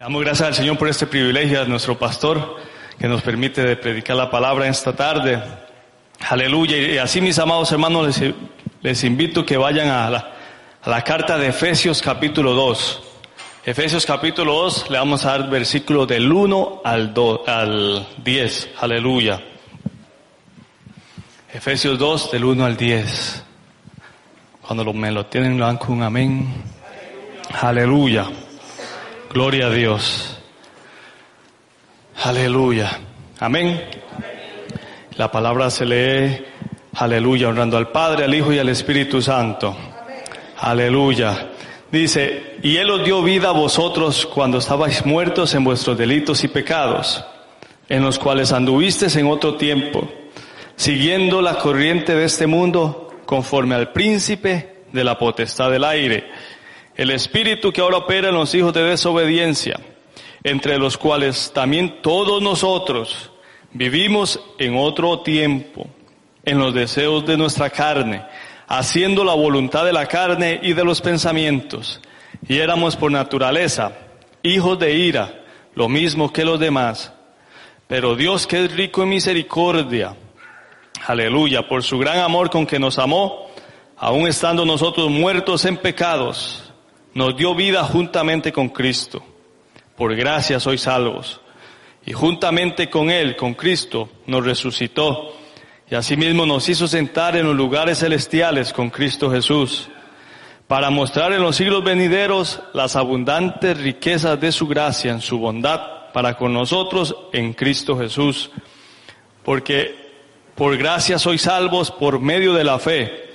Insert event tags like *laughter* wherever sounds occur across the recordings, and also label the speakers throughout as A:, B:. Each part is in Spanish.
A: Damos gracias al Señor por este privilegio, a nuestro pastor, que nos permite de predicar la palabra esta tarde. Aleluya. Y así, mis amados hermanos, les, les invito que vayan a la, a la carta de Efesios capítulo 2. Efesios capítulo 2, le vamos a dar versículo del 1 al, 2, al 10. Aleluya. Efesios 2, del 1 al 10. Cuando lo, me lo tienen, lo dan con un amén. Aleluya. Gloria a Dios. Aleluya. Amén. La palabra se lee, aleluya, honrando al Padre, al Hijo y al Espíritu Santo. Aleluya. Dice, y Él os dio vida a vosotros cuando estabais muertos en vuestros delitos y pecados, en los cuales anduvisteis en otro tiempo, siguiendo la corriente de este mundo, conforme al príncipe de la potestad del aire el espíritu que ahora opera en los hijos de desobediencia, entre los cuales también todos nosotros vivimos en otro tiempo, en los deseos de nuestra carne, haciendo la voluntad de la carne y de los pensamientos, y éramos por naturaleza hijos de ira, lo mismo que los demás. Pero Dios que es rico en misericordia, aleluya, por su gran amor con que nos amó, aun estando nosotros muertos en pecados, nos dio vida juntamente con Cristo. Por gracia sois salvos. Y juntamente con Él, con Cristo, nos resucitó. Y asimismo nos hizo sentar en los lugares celestiales con Cristo Jesús, para mostrar en los siglos venideros las abundantes riquezas de su gracia en su bondad para con nosotros en Cristo Jesús. Porque por gracia sois salvos por medio de la fe.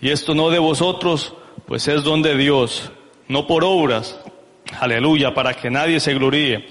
A: Y esto no de vosotros, pues es don de Dios no por obras, aleluya, para que nadie se gloríe,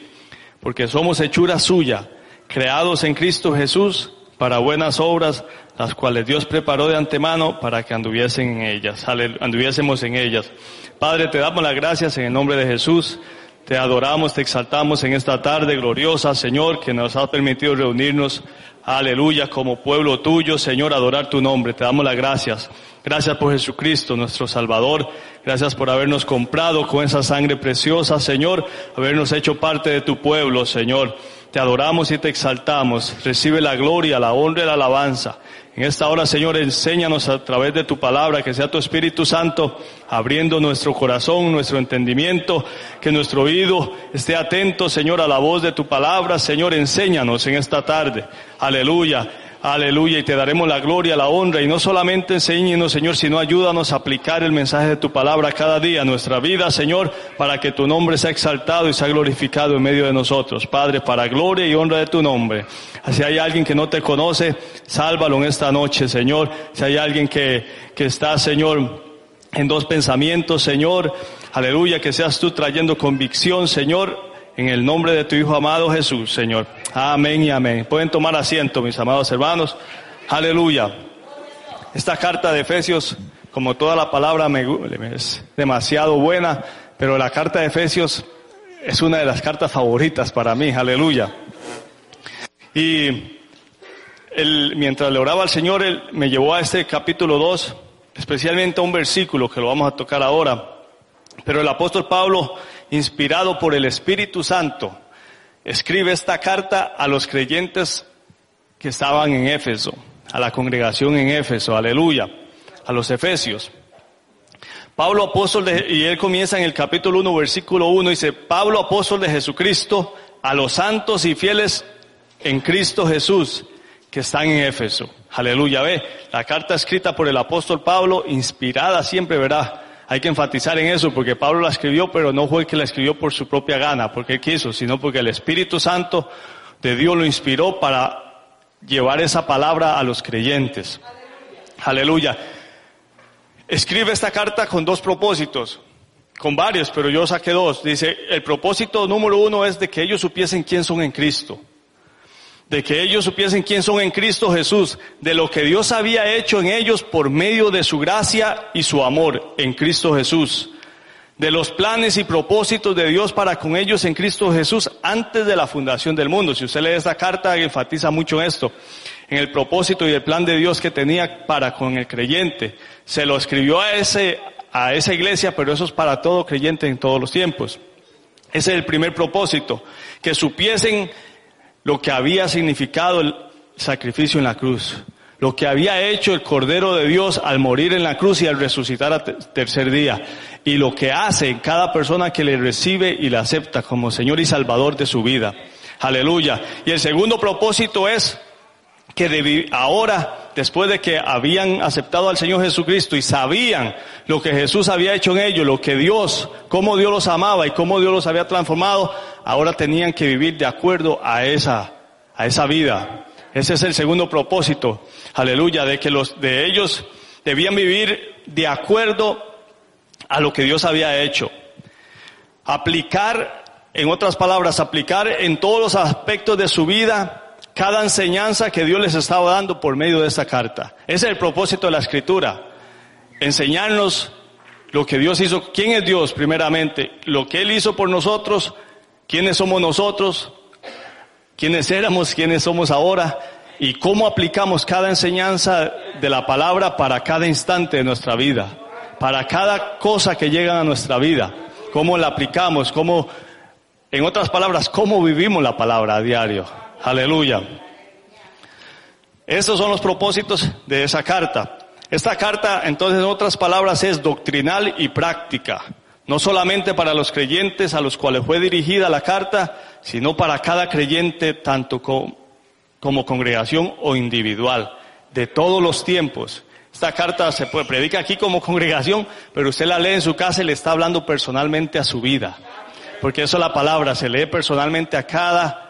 A: porque somos hechura suya, creados en Cristo Jesús para buenas obras, las cuales Dios preparó de antemano para que anduviesen en ellas, anduviésemos en ellas. Padre, te damos las gracias en el nombre de Jesús. Te adoramos, te exaltamos en esta tarde gloriosa, Señor, que nos ha permitido reunirnos, aleluya, como pueblo tuyo, Señor, adorar tu nombre. Te damos las gracias. Gracias por Jesucristo, nuestro Salvador. Gracias por habernos comprado con esa sangre preciosa, Señor. Habernos hecho parte de tu pueblo, Señor. Te adoramos y te exaltamos. Recibe la gloria, la honra y la alabanza. En esta hora, Señor, enséñanos a través de tu palabra, que sea tu Espíritu Santo abriendo nuestro corazón, nuestro entendimiento, que nuestro oído esté atento, Señor, a la voz de tu palabra. Señor, enséñanos en esta tarde. Aleluya. Aleluya, y te daremos la gloria, la honra, y no solamente enséñenos, Señor, sino ayúdanos a aplicar el mensaje de tu palabra cada día a nuestra vida, Señor, para que tu nombre sea exaltado y sea glorificado en medio de nosotros. Padre, para gloria y honra de tu nombre. Si hay alguien que no te conoce, sálvalo en esta noche, Señor. Si hay alguien que, que está, Señor, en dos pensamientos, Señor, aleluya, que seas tú trayendo convicción, Señor, en el nombre de tu Hijo amado Jesús, Señor. Amén y amén. Pueden tomar asiento, mis amados hermanos. Aleluya. Esta carta de Efesios, como toda la palabra, me, es demasiado buena, pero la carta de Efesios es una de las cartas favoritas para mí. Aleluya. Y él, mientras le oraba al Señor, Él me llevó a este capítulo 2, especialmente a un versículo que lo vamos a tocar ahora. Pero el apóstol Pablo inspirado por el Espíritu Santo, escribe esta carta a los creyentes que estaban en Éfeso, a la congregación en Éfeso, aleluya, a los efesios. Pablo apóstol de, y él comienza en el capítulo 1, versículo 1, dice, Pablo apóstol de Jesucristo, a los santos y fieles en Cristo Jesús, que están en Éfeso. Aleluya, ve, la carta escrita por el apóstol Pablo, inspirada siempre, ¿verdad? Hay que enfatizar en eso porque Pablo la escribió, pero no fue el que la escribió por su propia gana, porque él quiso, sino porque el Espíritu Santo de Dios lo inspiró para llevar esa palabra a los creyentes. Aleluya. Escribe esta carta con dos propósitos, con varios, pero yo saqué dos. Dice, el propósito número uno es de que ellos supiesen quién son en Cristo de que ellos supiesen quién son en Cristo Jesús, de lo que Dios había hecho en ellos por medio de su gracia y su amor en Cristo Jesús, de los planes y propósitos de Dios para con ellos en Cristo Jesús antes de la fundación del mundo. Si usted lee esta carta, enfatiza mucho esto, en el propósito y el plan de Dios que tenía para con el creyente. Se lo escribió a ese, a esa iglesia, pero eso es para todo creyente en todos los tiempos. Ese es el primer propósito, que supiesen lo que había significado el sacrificio en la cruz, lo que había hecho el Cordero de Dios al morir en la cruz y al resucitar al tercer día, y lo que hace cada persona que le recibe y le acepta como Señor y Salvador de su vida. Aleluya. Y el segundo propósito es que ahora, después de que habían aceptado al Señor Jesucristo y sabían lo que Jesús había hecho en ellos, lo que Dios, cómo Dios los amaba y cómo Dios los había transformado, ahora tenían que vivir de acuerdo a esa, a esa vida. Ese es el segundo propósito, aleluya, de que los, de ellos debían vivir de acuerdo a lo que Dios había hecho. Aplicar, en otras palabras, aplicar en todos los aspectos de su vida cada enseñanza que Dios les estaba dando por medio de esta carta. Ese es el propósito de la escritura. Enseñarnos lo que Dios hizo, quién es Dios primeramente, lo que Él hizo por nosotros, quiénes somos nosotros, quiénes éramos, quiénes somos ahora y cómo aplicamos cada enseñanza de la palabra para cada instante de nuestra vida, para cada cosa que llega a nuestra vida, cómo la aplicamos, cómo, en otras palabras, cómo vivimos la palabra a diario. Aleluya. Estos son los propósitos de esa carta. Esta carta, entonces, en otras palabras, es doctrinal y práctica. No solamente para los creyentes a los cuales fue dirigida la carta, sino para cada creyente, tanto como, congregación o individual, de todos los tiempos. Esta carta se puede, predica aquí como congregación, pero usted la lee en su casa y le está hablando personalmente a su vida. Porque eso es la palabra, se lee personalmente a cada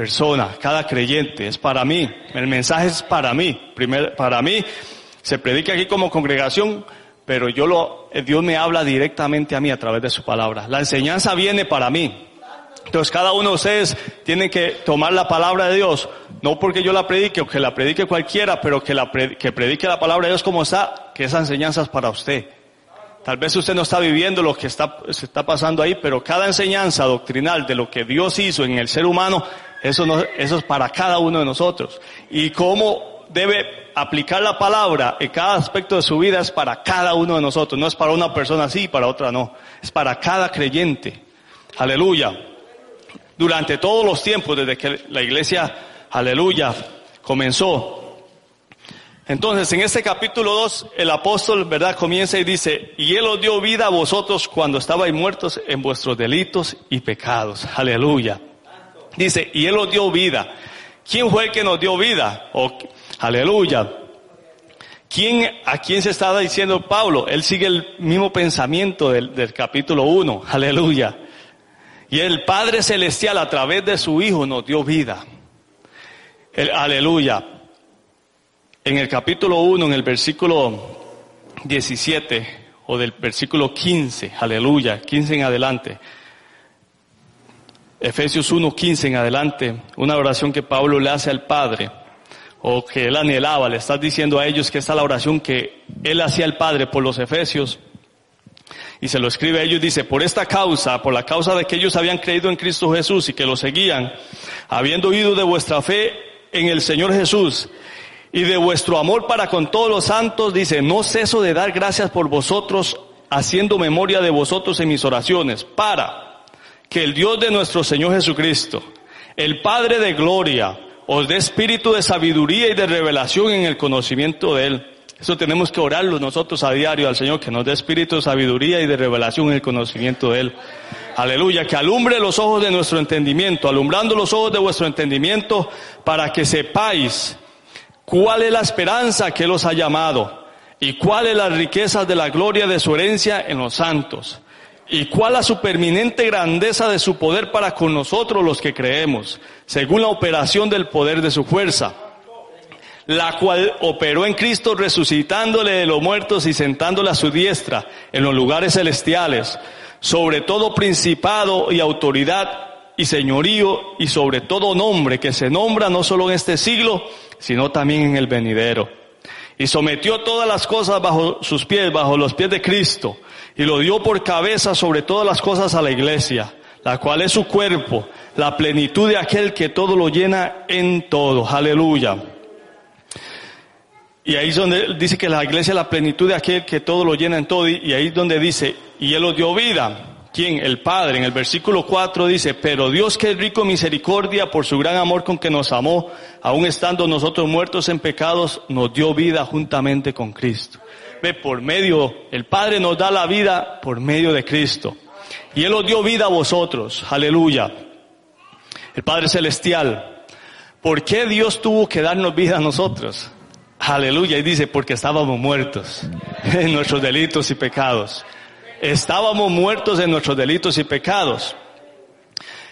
A: persona, cada creyente, es para mí. El mensaje es para mí. Primero, para mí se predica aquí como congregación, pero yo lo, eh, Dios me habla directamente a mí a través de su palabra. La enseñanza viene para mí. Entonces cada uno de ustedes tiene que tomar la palabra de Dios, no porque yo la predique o que la predique cualquiera, pero que, la, que predique la palabra de Dios como está, que esa enseñanza es para usted. Tal vez usted no está viviendo lo que está, se está pasando ahí, pero cada enseñanza doctrinal de lo que Dios hizo en el ser humano eso, no, eso es para cada uno de nosotros. Y cómo debe aplicar la palabra en cada aspecto de su vida es para cada uno de nosotros. No es para una persona así y para otra no. Es para cada creyente. Aleluya. Durante todos los tiempos, desde que la iglesia, aleluya, comenzó. Entonces, en este capítulo 2, el apóstol, ¿verdad? Comienza y dice, y Él os dio vida a vosotros cuando estabais muertos en vuestros delitos y pecados. Aleluya. Dice, y Él nos dio vida. ¿Quién fue el que nos dio vida? aleluya. ¿Quién, ¿A quién se estaba diciendo Pablo? Él sigue el mismo pensamiento del, capítulo 1. Aleluya. Y el Padre Celestial a través de su Hijo nos dio vida. aleluya. En el capítulo 1, en el versículo 17, o del versículo 15, aleluya, 15 en adelante. Efesios 1.15 en adelante, una oración que Pablo le hace al Padre, o que él anhelaba, le está diciendo a ellos que esta es la oración que él hacía al Padre por los Efesios, y se lo escribe a ellos, dice, por esta causa, por la causa de que ellos habían creído en Cristo Jesús y que lo seguían, habiendo oído de vuestra fe en el Señor Jesús y de vuestro amor para con todos los santos, dice, no ceso de dar gracias por vosotros, haciendo memoria de vosotros en mis oraciones, para que el Dios de nuestro Señor Jesucristo, el Padre de gloria, os dé espíritu de sabiduría y de revelación en el conocimiento de Él. Eso tenemos que orarlo nosotros a diario al Señor, que nos dé espíritu de sabiduría y de revelación en el conocimiento de Él. Aleluya, que alumbre los ojos de nuestro entendimiento, alumbrando los ojos de vuestro entendimiento, para que sepáis cuál es la esperanza que Él os ha llamado y cuáles las riquezas de la gloria de su herencia en los santos y cuál la superminente grandeza de su poder para con nosotros los que creemos, según la operación del poder de su fuerza, la cual operó en Cristo resucitándole de los muertos y sentándole a su diestra en los lugares celestiales, sobre todo principado y autoridad y señorío y sobre todo nombre que se nombra no solo en este siglo, sino también en el venidero. Y sometió todas las cosas bajo sus pies, bajo los pies de Cristo, y lo dio por cabeza sobre todas las cosas a la iglesia, la cual es su cuerpo, la plenitud de aquel que todo lo llena en todo. Aleluya. Y ahí es donde dice que la iglesia es la plenitud de aquel que todo lo llena en todo, y ahí es donde dice, y él lo dio vida. ¿Quién? El Padre. En el versículo 4 dice, pero Dios que es rico en misericordia por su gran amor con que nos amó, aun estando nosotros muertos en pecados, nos dio vida juntamente con Cristo. Ve, por medio, el Padre nos da la vida por medio de Cristo. Y Él os dio vida a vosotros. Aleluya. El Padre Celestial. ¿Por qué Dios tuvo que darnos vida a nosotros? Aleluya. Y dice, porque estábamos muertos en nuestros delitos y pecados. Estábamos muertos en nuestros delitos y pecados.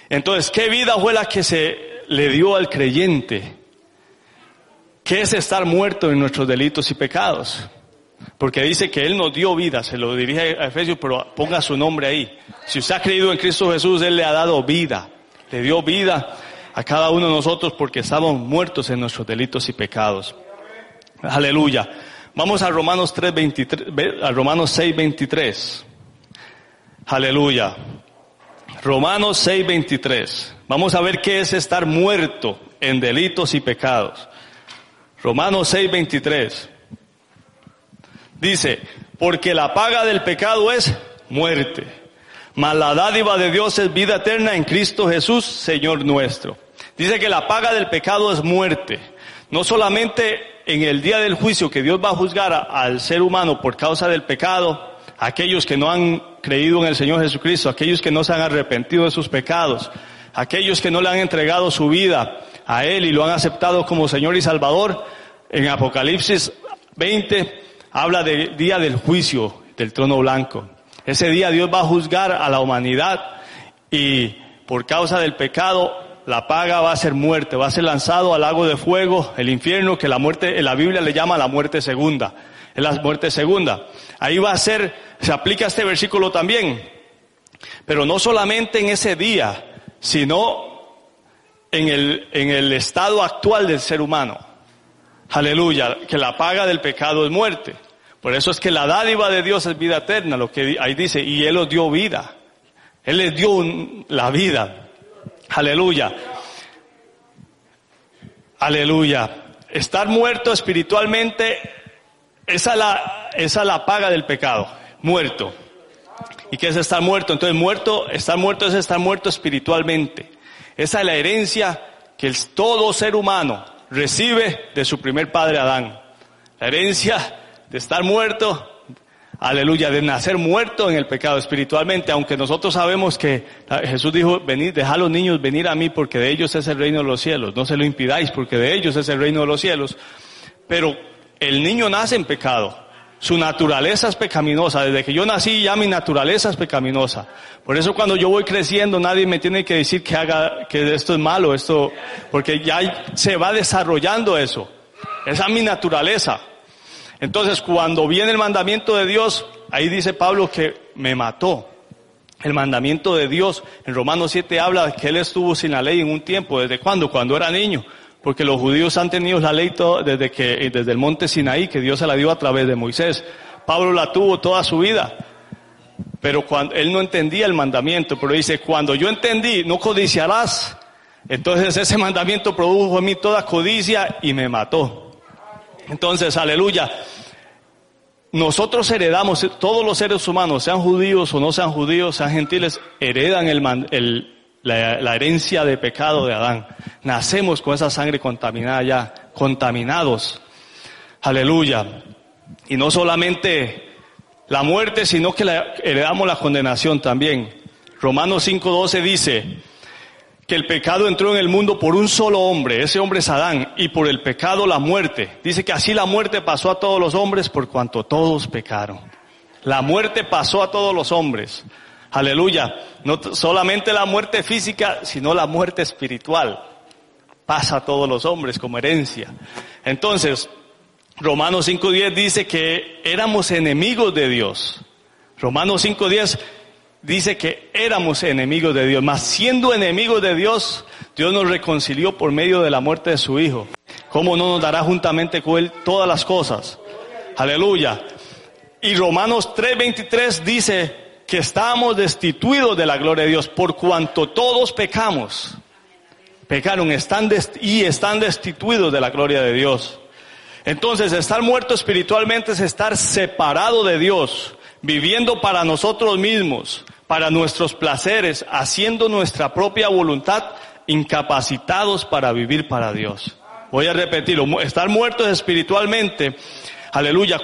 A: Entonces, ¿qué vida fue la que se le dio al creyente? ¿Qué es estar muerto en nuestros delitos y pecados? Porque dice que Él nos dio vida, se lo dirige a Efesios, pero ponga su nombre ahí. Si usted ha creído en Cristo Jesús, Él le ha dado vida, le dio vida a cada uno de nosotros porque estábamos muertos en nuestros delitos y pecados. Aleluya. Vamos a Romanos 3, 23, a Romanos 6, 23. Aleluya. Romanos 6, 23. Vamos a ver qué es estar muerto en delitos y pecados. Romanos 6, 23. Dice, porque la paga del pecado es muerte, mas la dádiva de Dios es vida eterna en Cristo Jesús, Señor nuestro. Dice que la paga del pecado es muerte. No solamente en el día del juicio que Dios va a juzgar al ser humano por causa del pecado, aquellos que no han creído en el Señor Jesucristo, aquellos que no se han arrepentido de sus pecados, aquellos que no le han entregado su vida a Él y lo han aceptado como Señor y Salvador, en Apocalipsis 20 habla del día del juicio del trono blanco. Ese día Dios va a juzgar a la humanidad y por causa del pecado la paga va a ser muerte, va a ser lanzado al lago de fuego, el infierno, que la muerte, en la Biblia le llama la muerte segunda. Es la muerte segunda. Ahí va a ser, se aplica este versículo también. Pero no solamente en ese día, sino en el, en el estado actual del ser humano. Aleluya, que la paga del pecado es muerte. Por eso es que la dádiva de Dios es vida eterna, lo que ahí dice, y Él os dio vida. Él les dio la vida. Aleluya. Aleluya. Estar muerto espiritualmente, esa es la, la paga del pecado. Muerto. ¿Y qué es estar muerto? Entonces muerto, estar muerto es estar muerto espiritualmente. Esa es la herencia que todo ser humano, recibe de su primer padre Adán. La herencia de estar muerto, aleluya, de nacer muerto en el pecado espiritualmente, aunque nosotros sabemos que Jesús dijo, venid, dejad a los niños venir a mí porque de ellos es el reino de los cielos, no se lo impidáis porque de ellos es el reino de los cielos, pero el niño nace en pecado, su naturaleza es pecaminosa. Desde que yo nací ya mi naturaleza es pecaminosa. Por eso cuando yo voy creciendo nadie me tiene que decir que haga, que esto es malo, esto, porque ya se va desarrollando eso. Esa es mi naturaleza. Entonces cuando viene el mandamiento de Dios, ahí dice Pablo que me mató. El mandamiento de Dios en Romanos 7 habla que él estuvo sin la ley en un tiempo. ¿Desde cuándo? Cuando era niño porque los judíos han tenido la ley desde que, desde el monte Sinaí, que Dios se la dio a través de Moisés. Pablo la tuvo toda su vida, pero cuando, él no entendía el mandamiento, pero dice, cuando yo entendí, no codiciarás, entonces ese mandamiento produjo en mí toda codicia y me mató. Entonces, aleluya. Nosotros heredamos, todos los seres humanos, sean judíos o no sean judíos, sean gentiles, heredan el, el, la, herencia de pecado de Adán. Nacemos con esa sangre contaminada ya, contaminados. Aleluya. Y no solamente la muerte, sino que heredamos la condenación también. Romanos 5.12 dice que el pecado entró en el mundo por un solo hombre, ese hombre es Adán, y por el pecado la muerte. Dice que así la muerte pasó a todos los hombres por cuanto todos pecaron. La muerte pasó a todos los hombres. Aleluya. No solamente la muerte física, sino la muerte espiritual. Pasa a todos los hombres como herencia. Entonces, Romanos 5.10 dice que éramos enemigos de Dios. Romanos 5.10 dice que éramos enemigos de Dios. Mas siendo enemigos de Dios, Dios nos reconcilió por medio de la muerte de su Hijo. ¿Cómo no nos dará juntamente con Él todas las cosas? Aleluya. Y Romanos 3.23 dice que estamos destituidos de la gloria de Dios por cuanto todos pecamos. Pecaron y están destituidos de la gloria de Dios. Entonces, estar muerto espiritualmente es estar separado de Dios, viviendo para nosotros mismos, para nuestros placeres, haciendo nuestra propia voluntad, incapacitados para vivir para Dios. Voy a repetirlo, estar muertos espiritualmente, aleluya,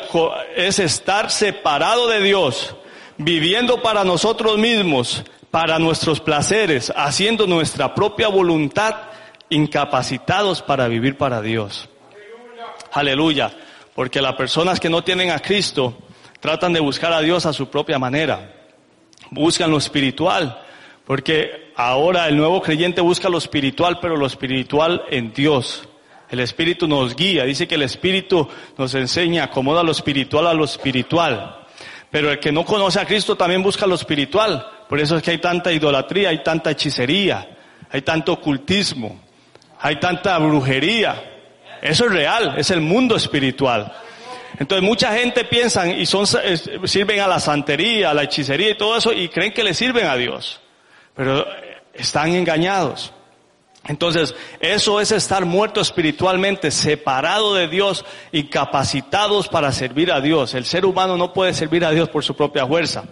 A: es estar separado de Dios, viviendo para nosotros mismos, para nuestros placeres, haciendo nuestra propia voluntad, incapacitados para vivir para Dios. Aleluya, porque las personas que no tienen a Cristo tratan de buscar a Dios a su propia manera buscan lo espiritual, porque ahora el nuevo creyente busca lo espiritual, pero lo espiritual en Dios. El Espíritu nos guía, dice que el Espíritu nos enseña, acomoda lo espiritual a lo espiritual. Pero el que no conoce a Cristo también busca lo espiritual. Por eso es que hay tanta idolatría, hay tanta hechicería, hay tanto ocultismo, hay tanta brujería. Eso es real, es el mundo espiritual. Entonces mucha gente piensa y son, sirven a la santería, a la hechicería y todo eso y creen que le sirven a Dios. Pero están engañados. Entonces, eso es estar muerto espiritualmente, separado de Dios, incapacitados para servir a Dios. El ser humano no puede servir a Dios por su propia fuerza.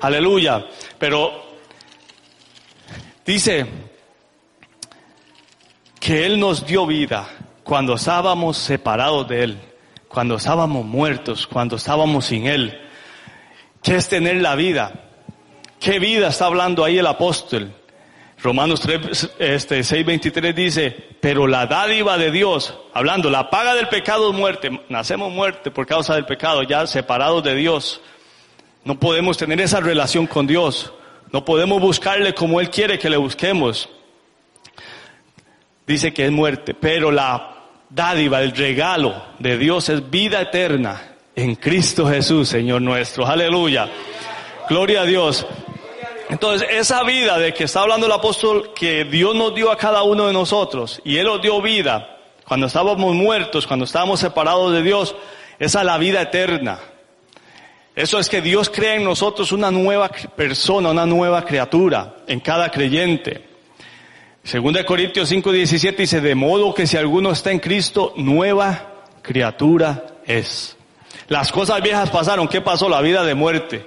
A: Aleluya. Pero dice que Él nos dio vida cuando estábamos separados de Él cuando estábamos muertos, cuando estábamos sin Él. ¿Qué es tener la vida? ¿Qué vida está hablando ahí el apóstol? Romanos 3, este, 6, dice, pero la dádiva de Dios, hablando, la paga del pecado es muerte, nacemos muerte por causa del pecado, ya separados de Dios. No podemos tener esa relación con Dios. No podemos buscarle como Él quiere que le busquemos. Dice que es muerte, pero la dádiva, el regalo de Dios es vida eterna en Cristo Jesús, Señor nuestro. Aleluya. Gloria a Dios. Entonces, esa vida de que está hablando el apóstol que Dios nos dio a cada uno de nosotros y Él nos dio vida cuando estábamos muertos, cuando estábamos separados de Dios, esa es la vida eterna. Eso es que Dios crea en nosotros una nueva persona, una nueva criatura en cada creyente. Segunda Corintios 5, 17 dice, de modo que si alguno está en Cristo, nueva criatura es. Las cosas viejas pasaron. ¿Qué pasó? La vida de muerte.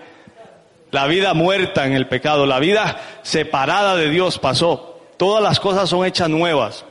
A: La vida muerta en el pecado. La vida separada de Dios pasó. Todas las cosas son hechas nuevas.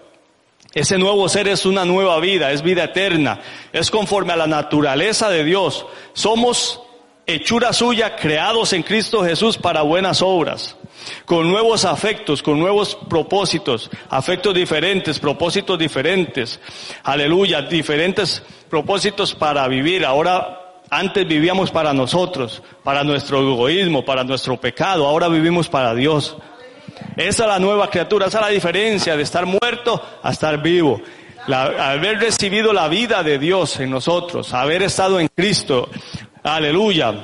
A: Ese nuevo ser es una nueva vida, es vida eterna, es conforme a la naturaleza de Dios. Somos hechura suya, creados en Cristo Jesús para buenas obras con nuevos afectos, con nuevos propósitos, afectos diferentes, propósitos diferentes. Aleluya, diferentes propósitos para vivir. Ahora antes vivíamos para nosotros, para nuestro egoísmo, para nuestro pecado, ahora vivimos para Dios. Esa es la nueva criatura, esa es la diferencia de estar muerto a estar vivo. haber recibido la vida de Dios en nosotros, haber estado en Cristo. Aleluya.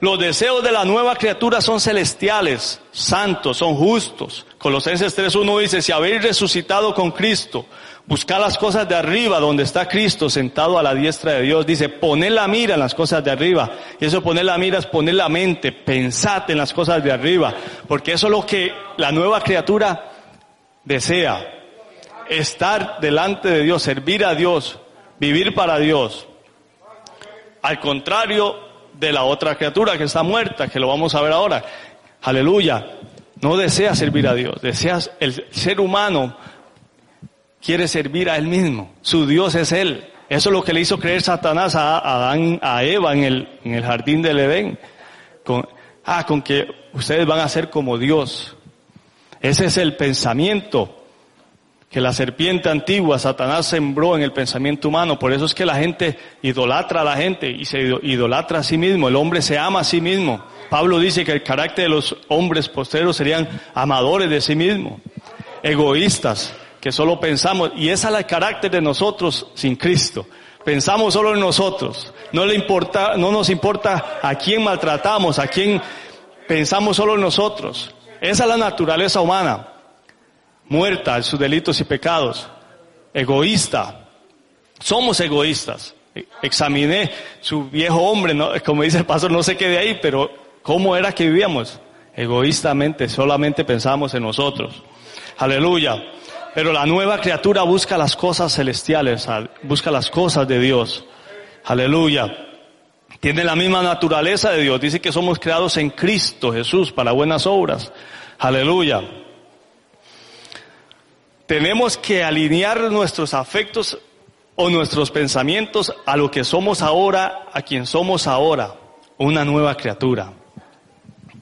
A: Los deseos de la nueva criatura son celestiales, santos, son justos. Colosenses 3.1 dice, si habéis resucitado con Cristo, buscad las cosas de arriba, donde está Cristo sentado a la diestra de Dios. Dice, poned la mira en las cosas de arriba. Y eso poner la mira es poner la mente, pensad en las cosas de arriba. Porque eso es lo que la nueva criatura desea. Estar delante de Dios, servir a Dios, vivir para Dios. Al contrario de la otra criatura que está muerta, que lo vamos a ver ahora. Aleluya. No desea servir a Dios, deseas, el ser humano quiere servir a él mismo. Su Dios es él. Eso es lo que le hizo creer Satanás a Adán, a Eva en el, en el jardín del Edén. Con, ah, con que ustedes van a ser como Dios. Ese es el pensamiento que la serpiente antigua, Satanás, sembró en el pensamiento humano. Por eso es que la gente idolatra a la gente y se idolatra a sí mismo. El hombre se ama a sí mismo. Pablo dice que el carácter de los hombres posteros serían amadores de sí mismo, egoístas, que solo pensamos. Y ese es el carácter de nosotros sin Cristo. Pensamos solo en nosotros. No le importa, no nos importa a quién maltratamos, a quién pensamos solo en nosotros. Esa es la naturaleza humana muerta en sus delitos y pecados, egoísta. Somos egoístas. E, examiné su viejo hombre, como dice el pastor, no sé qué de ahí, pero ¿cómo era que vivíamos? Egoístamente, solamente pensábamos en nosotros. Aleluya. Pero la nueva criatura busca las cosas celestiales, busca las cosas de Dios. Aleluya. Tiene la misma naturaleza de Dios. Dice que somos creados en Cristo Jesús para buenas obras. Aleluya. Tenemos que alinear nuestros afectos o nuestros pensamientos a lo que somos ahora, a quien somos ahora, una nueva criatura.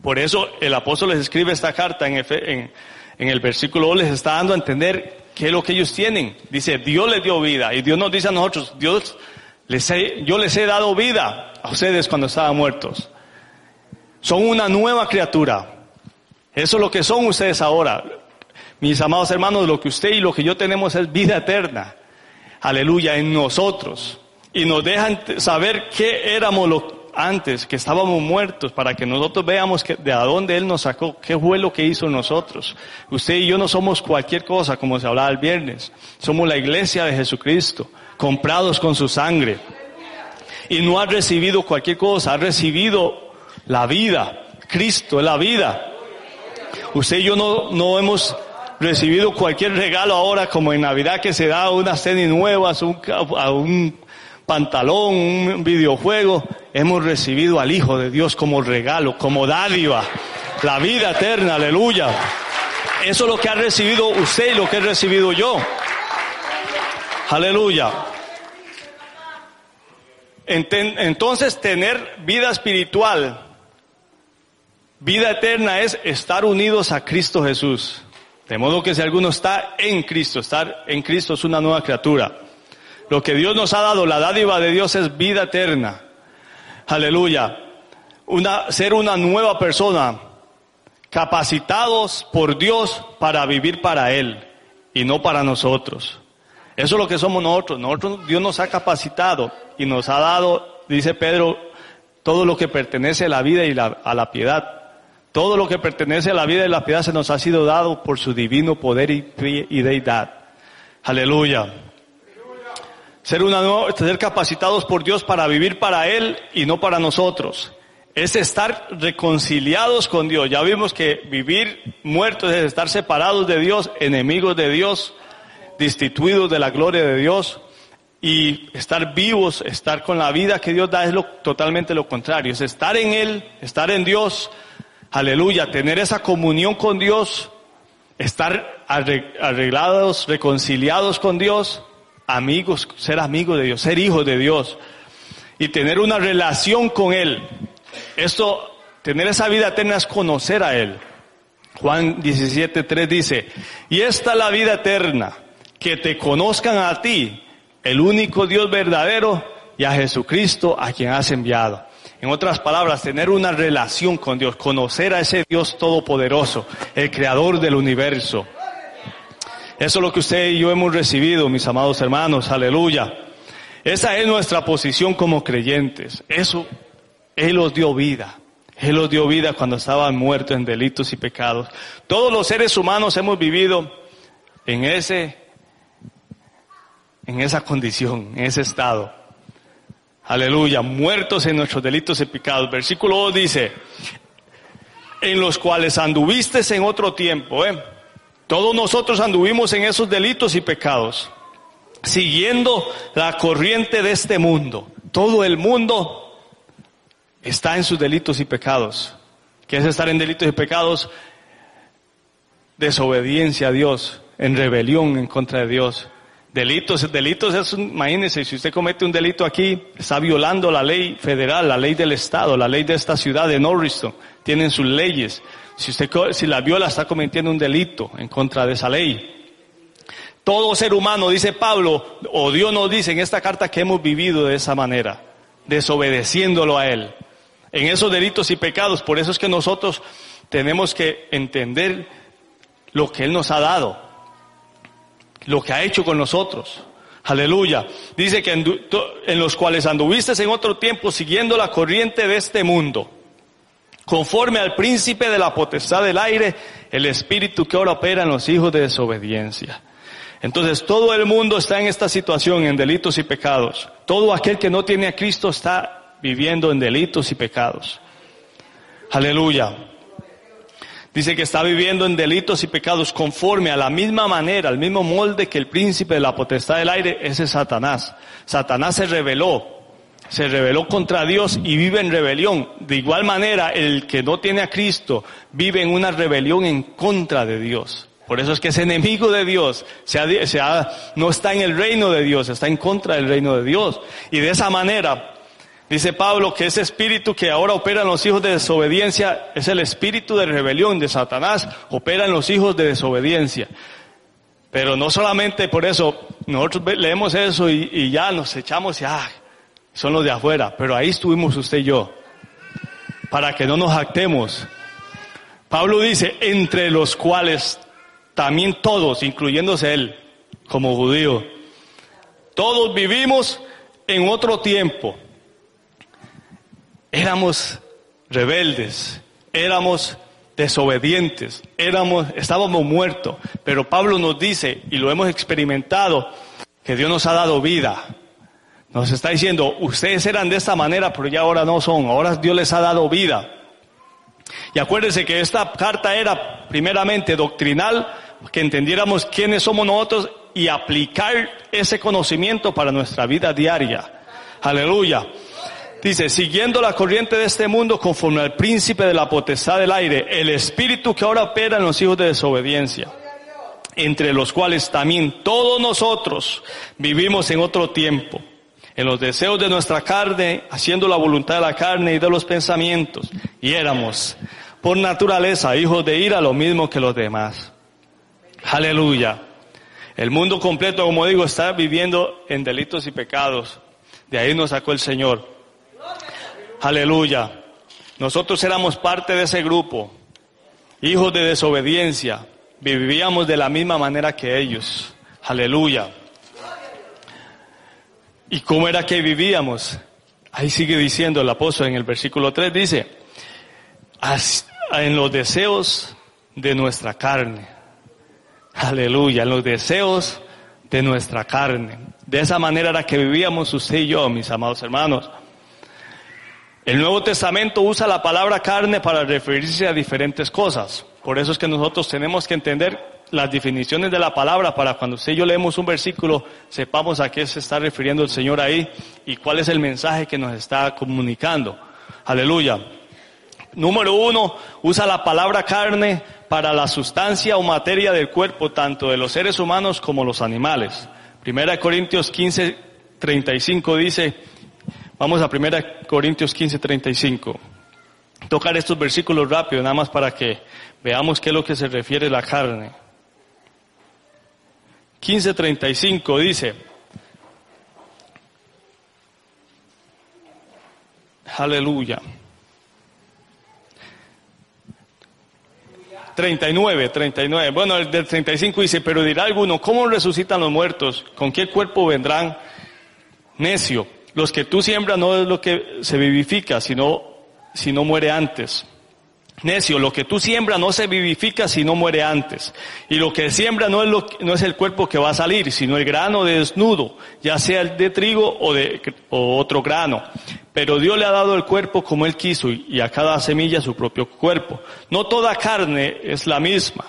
A: Por eso el apóstol les escribe esta carta en, en, en el versículo 2, les está dando a entender qué es lo que ellos tienen. Dice, Dios les dio vida y Dios nos dice a nosotros, Dios les he, yo les he dado vida a ustedes cuando estaban muertos. Son una nueva criatura. Eso es lo que son ustedes ahora. Mis amados hermanos, lo que usted y lo que yo tenemos es vida eterna. Aleluya, en nosotros. Y nos dejan saber qué éramos lo, antes, que estábamos muertos, para que nosotros veamos que, de a dónde Él nos sacó, qué fue lo que hizo nosotros. Usted y yo no somos cualquier cosa, como se hablaba el viernes. Somos la iglesia de Jesucristo, comprados con su sangre. Y no ha recibido cualquier cosa, ha recibido la vida. Cristo es la vida. Usted y yo no, no hemos recibido cualquier regalo ahora como en Navidad que se da unas tenis nuevas, un, a un pantalón, un videojuego. Hemos recibido al Hijo de Dios como regalo, como dádiva. La vida eterna, aleluya. Eso es lo que ha recibido usted y lo que he recibido yo. Aleluya. Entonces tener vida espiritual, vida eterna es estar unidos a Cristo Jesús. De modo que si alguno está en Cristo, estar en Cristo es una nueva criatura. Lo que Dios nos ha dado, la dádiva de Dios es vida eterna. Aleluya. Una, ser una nueva persona, capacitados por Dios para vivir para Él y no para nosotros. Eso es lo que somos nosotros. Nosotros, Dios nos ha capacitado y nos ha dado, dice Pedro, todo lo que pertenece a la vida y a la piedad. Todo lo que pertenece a la vida y la piedad se nos ha sido dado por su divino poder y, y deidad. Aleluya. Ser, una, ser capacitados por Dios para vivir para Él y no para nosotros. Es estar reconciliados con Dios. Ya vimos que vivir muertos es estar separados de Dios, enemigos de Dios, destituidos de la gloria de Dios. Y estar vivos, estar con la vida que Dios da es totalmente lo contrario. Es estar en Él, estar en Dios, Aleluya, tener esa comunión con Dios, estar arreglados, reconciliados con Dios, amigos, ser amigos de Dios, ser hijos de Dios y tener una relación con Él. Esto, tener esa vida eterna es conocer a Él. Juan 17.3 dice, y esta es la vida eterna, que te conozcan a ti, el único Dios verdadero, y a Jesucristo a quien has enviado. En otras palabras, tener una relación con Dios, conocer a ese Dios todopoderoso, el creador del universo. Eso es lo que usted y yo hemos recibido, mis amados hermanos, aleluya. Esa es nuestra posición como creyentes. Eso, Él os dio vida. Él os dio vida cuando estaban muertos en delitos y pecados. Todos los seres humanos hemos vivido en ese, en esa condición, en ese estado. Aleluya, muertos en nuestros delitos y pecados. Versículo 2 dice, en los cuales anduviste en otro tiempo, ¿eh? Todos nosotros anduvimos en esos delitos y pecados, siguiendo la corriente de este mundo. Todo el mundo está en sus delitos y pecados. ¿Qué es estar en delitos y pecados? Desobediencia a Dios, en rebelión en contra de Dios. Delitos, delitos es, imagínense, si usted comete un delito aquí, está violando la ley federal, la ley del Estado, la ley de esta ciudad de Norriston. Tienen sus leyes. Si usted, si la viola, está cometiendo un delito en contra de esa ley. Todo ser humano, dice Pablo, o Dios nos dice en esta carta que hemos vivido de esa manera, desobedeciéndolo a Él. En esos delitos y pecados, por eso es que nosotros tenemos que entender lo que Él nos ha dado lo que ha hecho con nosotros. Aleluya. Dice que en, los cuales anduviste en otro tiempo siguiendo la corriente de este mundo, conforme al príncipe de la potestad del aire, el espíritu que ahora opera en los hijos de desobediencia. Entonces todo el mundo está en esta situación, en delitos y pecados. Todo aquel que no tiene a Cristo está viviendo en delitos y pecados. Aleluya. Dice que está viviendo en delitos y pecados conforme a la misma manera, al mismo molde que el príncipe de la potestad del aire, ese es Satanás. Satanás se rebeló. Se rebeló contra Dios y vive en rebelión. De igual manera, el que no tiene a Cristo vive en una rebelión en contra de Dios. Por eso es que es enemigo de Dios, no está en el reino de Dios, está en contra del reino de Dios. Y de esa manera, dice Pablo que ese espíritu que ahora opera en los hijos de desobediencia es el espíritu de rebelión de Satanás, opera en los hijos de desobediencia. Pero no solamente por eso, nosotros leemos eso y, ya nos echamos y ah, son los de afuera, pero ahí estuvimos usted y yo, para que no nos jactemos. Pablo dice, entre los cuales también todos, incluyéndose él, como judío, todos vivimos en otro tiempo. Éramos rebeldes, éramos desobedientes, éramos, estábamos muertos, pero Pablo nos dice, y lo hemos experimentado, que Dios nos ha dado vida. Nos está diciendo, ustedes eran de esta manera, pero ya ahora no son, ahora Dios les ha dado vida. Y acuérdense que esta carta era primeramente doctrinal, que entendiéramos quiénes somos nosotros y aplicar ese conocimiento para nuestra vida diaria. Aleluya. Dice, siguiendo la corriente de este mundo conforme al príncipe de la potestad del aire, el espíritu que ahora opera en los hijos de desobediencia, entre los cuales también todos nosotros vivimos en otro tiempo, en los deseos de nuestra carne, haciendo la voluntad de la carne y de los pensamientos, y éramos por naturaleza hijos de ira lo mismo que los demás. Aleluya. El mundo completo, como digo, está viviendo en delitos y pecados. De ahí nos sacó el Señor. Aleluya. Nosotros éramos parte de ese grupo, hijos de desobediencia. Vivíamos de la misma manera que ellos. Aleluya. ¿Y cómo era que vivíamos? Ahí sigue diciendo el apóstol en el versículo 3, dice, en los deseos de nuestra carne. Aleluya, en los deseos de nuestra carne. De esa manera era que vivíamos usted y yo, mis amados hermanos. El Nuevo Testamento usa la palabra carne para referirse a diferentes cosas. Por eso es que nosotros tenemos que entender las definiciones de la palabra para cuando usted y yo leemos un versículo, sepamos a qué se está refiriendo el Señor ahí y cuál es el mensaje que nos está comunicando. Aleluya. Número uno, usa la palabra carne para la sustancia o materia del cuerpo, tanto de los seres humanos como los animales. Primera Corintios 15, 35 dice, Vamos a 1 Corintios 15, 35. Tocar estos versículos rápido, nada más para que veamos qué es lo que se refiere la carne. 15.35 dice, aleluya. 39, 39. Bueno, el del 35 dice, pero dirá alguno, ¿cómo resucitan los muertos? ¿Con qué cuerpo vendrán? Necio los que tú siembras no es lo que se vivifica, sino, si no muere antes. Necio, lo que tú siembras no se vivifica si no muere antes. Y lo que siembra no es, lo, no es el cuerpo que va a salir, sino el grano desnudo, ya sea el de trigo o de o otro grano. Pero Dios le ha dado el cuerpo como Él quiso y a cada semilla su propio cuerpo. No toda carne es la misma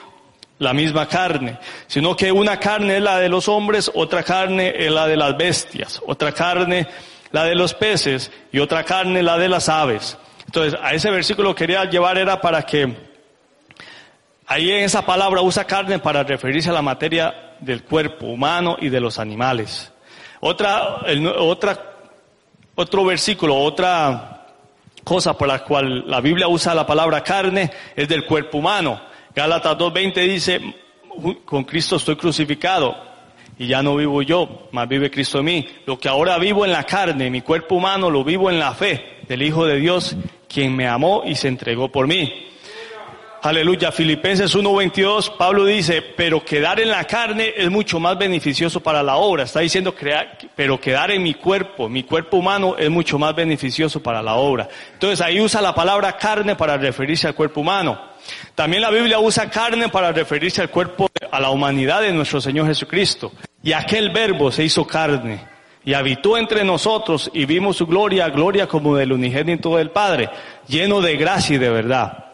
A: la misma carne, sino que una carne es la de los hombres, otra carne es la de las bestias, otra carne la de los peces y otra carne la de las aves. Entonces, a ese versículo quería llevar era para que ahí en esa palabra usa carne para referirse a la materia del cuerpo humano y de los animales. Otra, otra, otro versículo, otra cosa por la cual la Biblia usa la palabra carne es del cuerpo humano. Gálatas 2.20 dice, con Cristo estoy crucificado y ya no vivo yo, más vive Cristo en mí. Lo que ahora vivo en la carne, mi cuerpo humano, lo vivo en la fe del Hijo de Dios, quien me amó y se entregó por mí. Aleluya. Filipenses 1.22, Pablo dice, pero quedar en la carne es mucho más beneficioso para la obra. Está diciendo, pero quedar en mi cuerpo, mi cuerpo humano es mucho más beneficioso para la obra. Entonces ahí usa la palabra carne para referirse al cuerpo humano. También la Biblia usa carne para referirse al cuerpo, a la humanidad de nuestro Señor Jesucristo. Y aquel verbo se hizo carne y habitó entre nosotros y vimos su gloria, gloria como del unigénito del Padre, lleno de gracia y de verdad.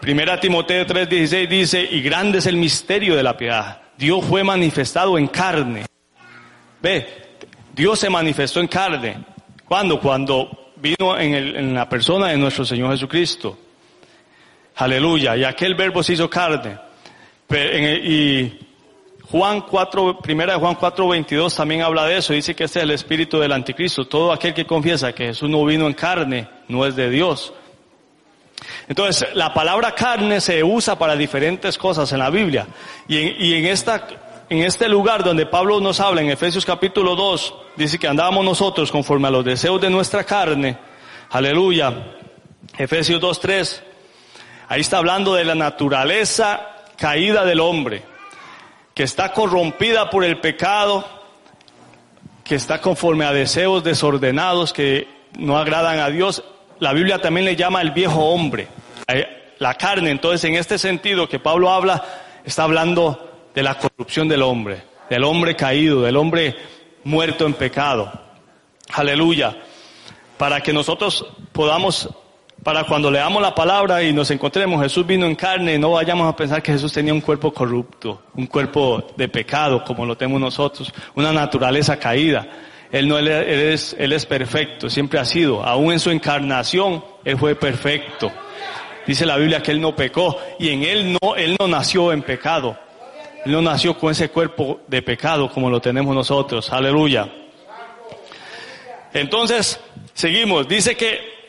A: Primera Timoteo 3:16 dice, y grande es el misterio de la piedad. Dios fue manifestado en carne. Ve, Dios se manifestó en carne. ¿Cuándo? Cuando vino en, la persona de nuestro Señor Jesucristo. Aleluya. Y aquel verbo se hizo carne. Y Juan 4, primera de Juan 4, 22 también habla de eso. Dice que este es el espíritu del anticristo. Todo aquel que confiesa que Jesús no vino en carne no es de Dios. Entonces, la palabra carne se usa para diferentes cosas en la Biblia. Y en, y en esta, en este lugar donde Pablo nos habla, en Efesios capítulo 2, dice que andábamos nosotros conforme a los deseos de nuestra carne. Aleluya. Efesios 2, 3. Ahí está hablando de la naturaleza caída del hombre, que está corrompida por el pecado, que está conforme a deseos desordenados que no agradan a Dios. La Biblia también le llama el viejo hombre, eh, la carne. Entonces, en este sentido que Pablo habla, está hablando de la corrupción del hombre, del hombre caído, del hombre muerto en pecado. Aleluya. Para que nosotros podamos, para cuando leamos la palabra y nos encontremos, Jesús vino en carne, no vayamos a pensar que Jesús tenía un cuerpo corrupto, un cuerpo de pecado como lo tenemos nosotros, una naturaleza caída. Él no, es, él es perfecto, siempre ha sido. Aún en su encarnación, Él fue perfecto. Dice la Biblia que Él no pecó y en Él no, Él no nació en pecado. Él no nació con ese cuerpo de pecado como lo tenemos nosotros. Aleluya. Entonces, seguimos. Dice que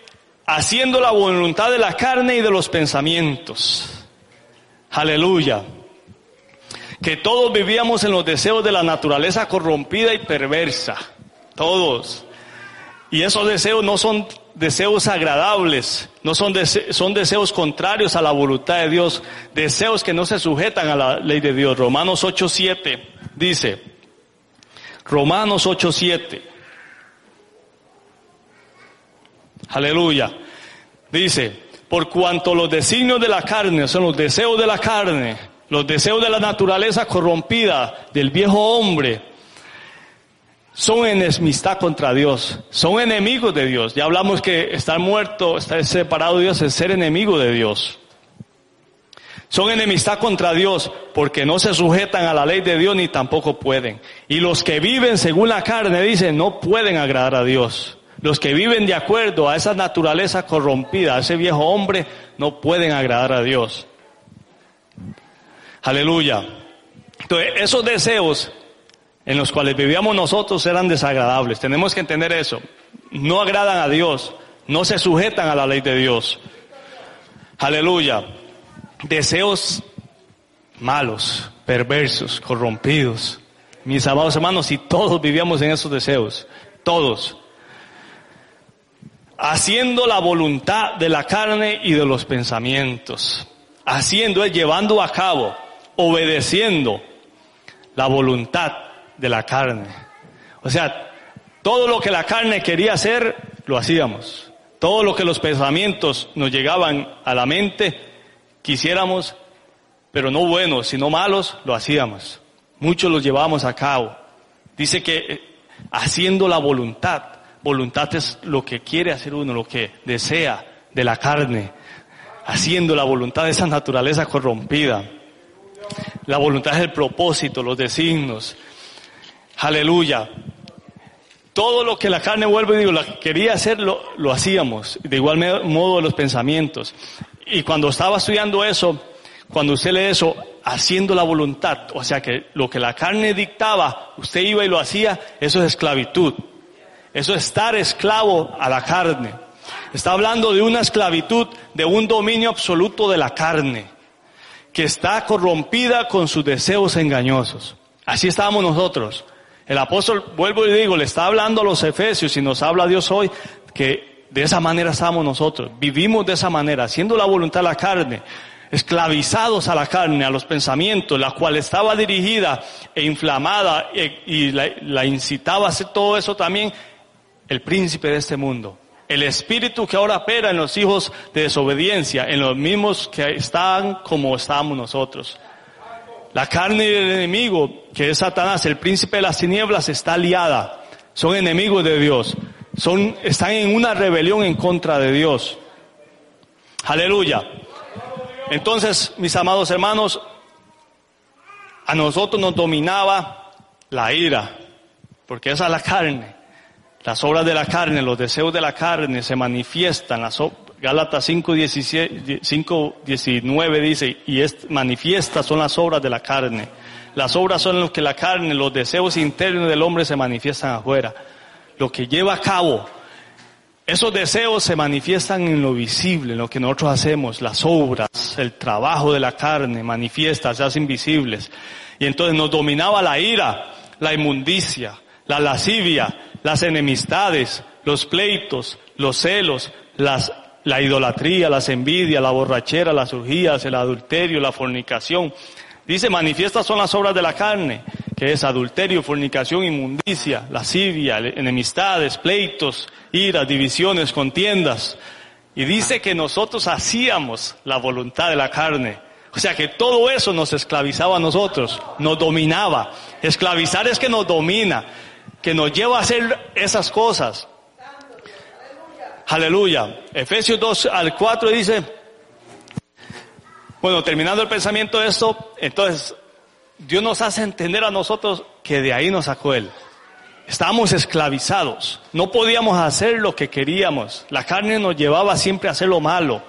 A: haciendo la voluntad de la carne y de los pensamientos. Aleluya. Que todos vivíamos en los deseos de la naturaleza corrompida y perversa. Todos. Y esos deseos no son deseos agradables, no son, dese- son deseos contrarios a la voluntad de Dios, deseos que no se sujetan a la ley de Dios. Romanos 8:7 dice, Romanos 8:7, aleluya, dice, por cuanto los designios de la carne son los deseos de la carne, los deseos de la naturaleza corrompida del viejo hombre, son enemistad contra Dios, son enemigos de Dios. Ya hablamos que estar muerto, estar separado de Dios es ser enemigo de Dios. Son enemistad contra Dios porque no se sujetan a la ley de Dios ni tampoco pueden. Y los que viven según la carne, dice, no pueden agradar a Dios. Los que viven de acuerdo a esa naturaleza corrompida, a ese viejo hombre, no pueden agradar a Dios. Aleluya. Entonces, esos deseos en los cuales vivíamos nosotros eran desagradables. Tenemos que entender eso. No agradan a Dios, no se sujetan a la ley de Dios. Aleluya. Deseos malos, perversos, corrompidos. Mis amados hermanos, y todos vivíamos en esos deseos, todos. Haciendo la voluntad de la carne y de los pensamientos. Haciendo es llevando a cabo, obedeciendo la voluntad de la carne. O sea, todo lo que la carne quería hacer, lo hacíamos. Todo lo que los pensamientos nos llegaban a la mente, quisiéramos, pero no buenos, sino malos, lo hacíamos. Muchos los llevábamos a cabo. Dice que eh, haciendo la voluntad, voluntad es lo que quiere hacer uno, lo que desea de la carne, haciendo la voluntad de esa naturaleza corrompida. La voluntad es el propósito, los designos. Aleluya. Todo lo que la carne vuelve, digo, la quería hacer, lo, lo hacíamos. De igual modo los pensamientos. Y cuando estaba estudiando eso, cuando usted lee eso, haciendo la voluntad, o sea que lo que la carne dictaba, usted iba y lo hacía, eso es esclavitud. Eso es estar esclavo a la carne. Está hablando de una esclavitud, de un dominio absoluto de la carne, que está corrompida con sus deseos engañosos. Así estábamos nosotros. El apóstol, vuelvo y digo, le está hablando a los efesios y nos habla Dios hoy que de esa manera estamos nosotros. Vivimos de esa manera, haciendo la voluntad de la carne, esclavizados a la carne, a los pensamientos, la cual estaba dirigida e inflamada e- y la, la incitaba a hacer todo eso también el príncipe de este mundo. El espíritu que ahora opera en los hijos de desobediencia, en los mismos que están como estamos nosotros. La carne del enemigo, que es Satanás, el príncipe de las tinieblas, está aliada. Son enemigos de Dios. Son, están en una rebelión en contra de Dios. Aleluya. Entonces, mis amados hermanos, a nosotros nos dominaba la ira. porque esa es la carne. Las obras de la carne, los deseos de la carne se manifiestan. Las, Gálatas 5.19 dice, y es, manifiestas son las obras de la carne. Las obras son lo que la carne, los deseos internos del hombre se manifiestan afuera. Lo que lleva a cabo esos deseos se manifiestan en lo visible, en lo que nosotros hacemos, las obras, el trabajo de la carne, manifiesta, se hacen visibles. Y entonces nos dominaba la ira, la inmundicia, la lascivia, las enemistades, los pleitos, los celos, las, la idolatría, las envidias, la borrachera, las urgías, el adulterio, la fornicación. Dice, manifiestas son las obras de la carne, que es adulterio, fornicación, inmundicia, lascivia, enemistades, pleitos, iras, divisiones, contiendas. Y dice que nosotros hacíamos la voluntad de la carne. O sea que todo eso nos esclavizaba a nosotros, nos dominaba. Esclavizar es que nos domina, que nos lleva a hacer esas cosas. Aleluya. Efesios 2 al 4 dice, bueno, terminando el pensamiento de esto, entonces Dios nos hace entender a nosotros que de ahí nos sacó Él. Estábamos esclavizados, no podíamos hacer lo que queríamos. La carne nos llevaba siempre a hacer lo malo,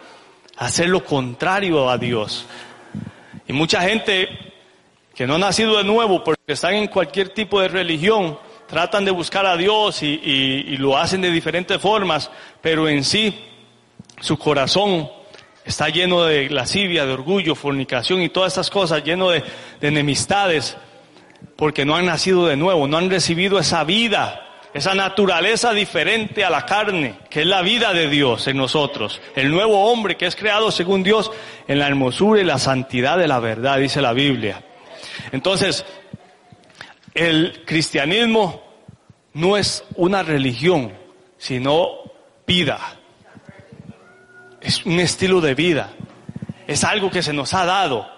A: a hacer lo contrario a Dios. Y mucha gente que no ha nacido de nuevo porque están en cualquier tipo de religión, tratan de buscar a Dios y, lo hacen de diferentes formas, pero en sí su corazón Está lleno de lascivia, de orgullo, fornicación y todas estas cosas, lleno de, enemistades, porque no han nacido de nuevo, no han recibido esa vida, esa naturaleza diferente a la carne, que es la vida de Dios en nosotros, el nuevo hombre que es creado según Dios en la hermosura y la santidad de la verdad, dice la Biblia. Entonces, el cristianismo no es una religión, sino vida es un estilo de vida. Es algo que se nos ha dado.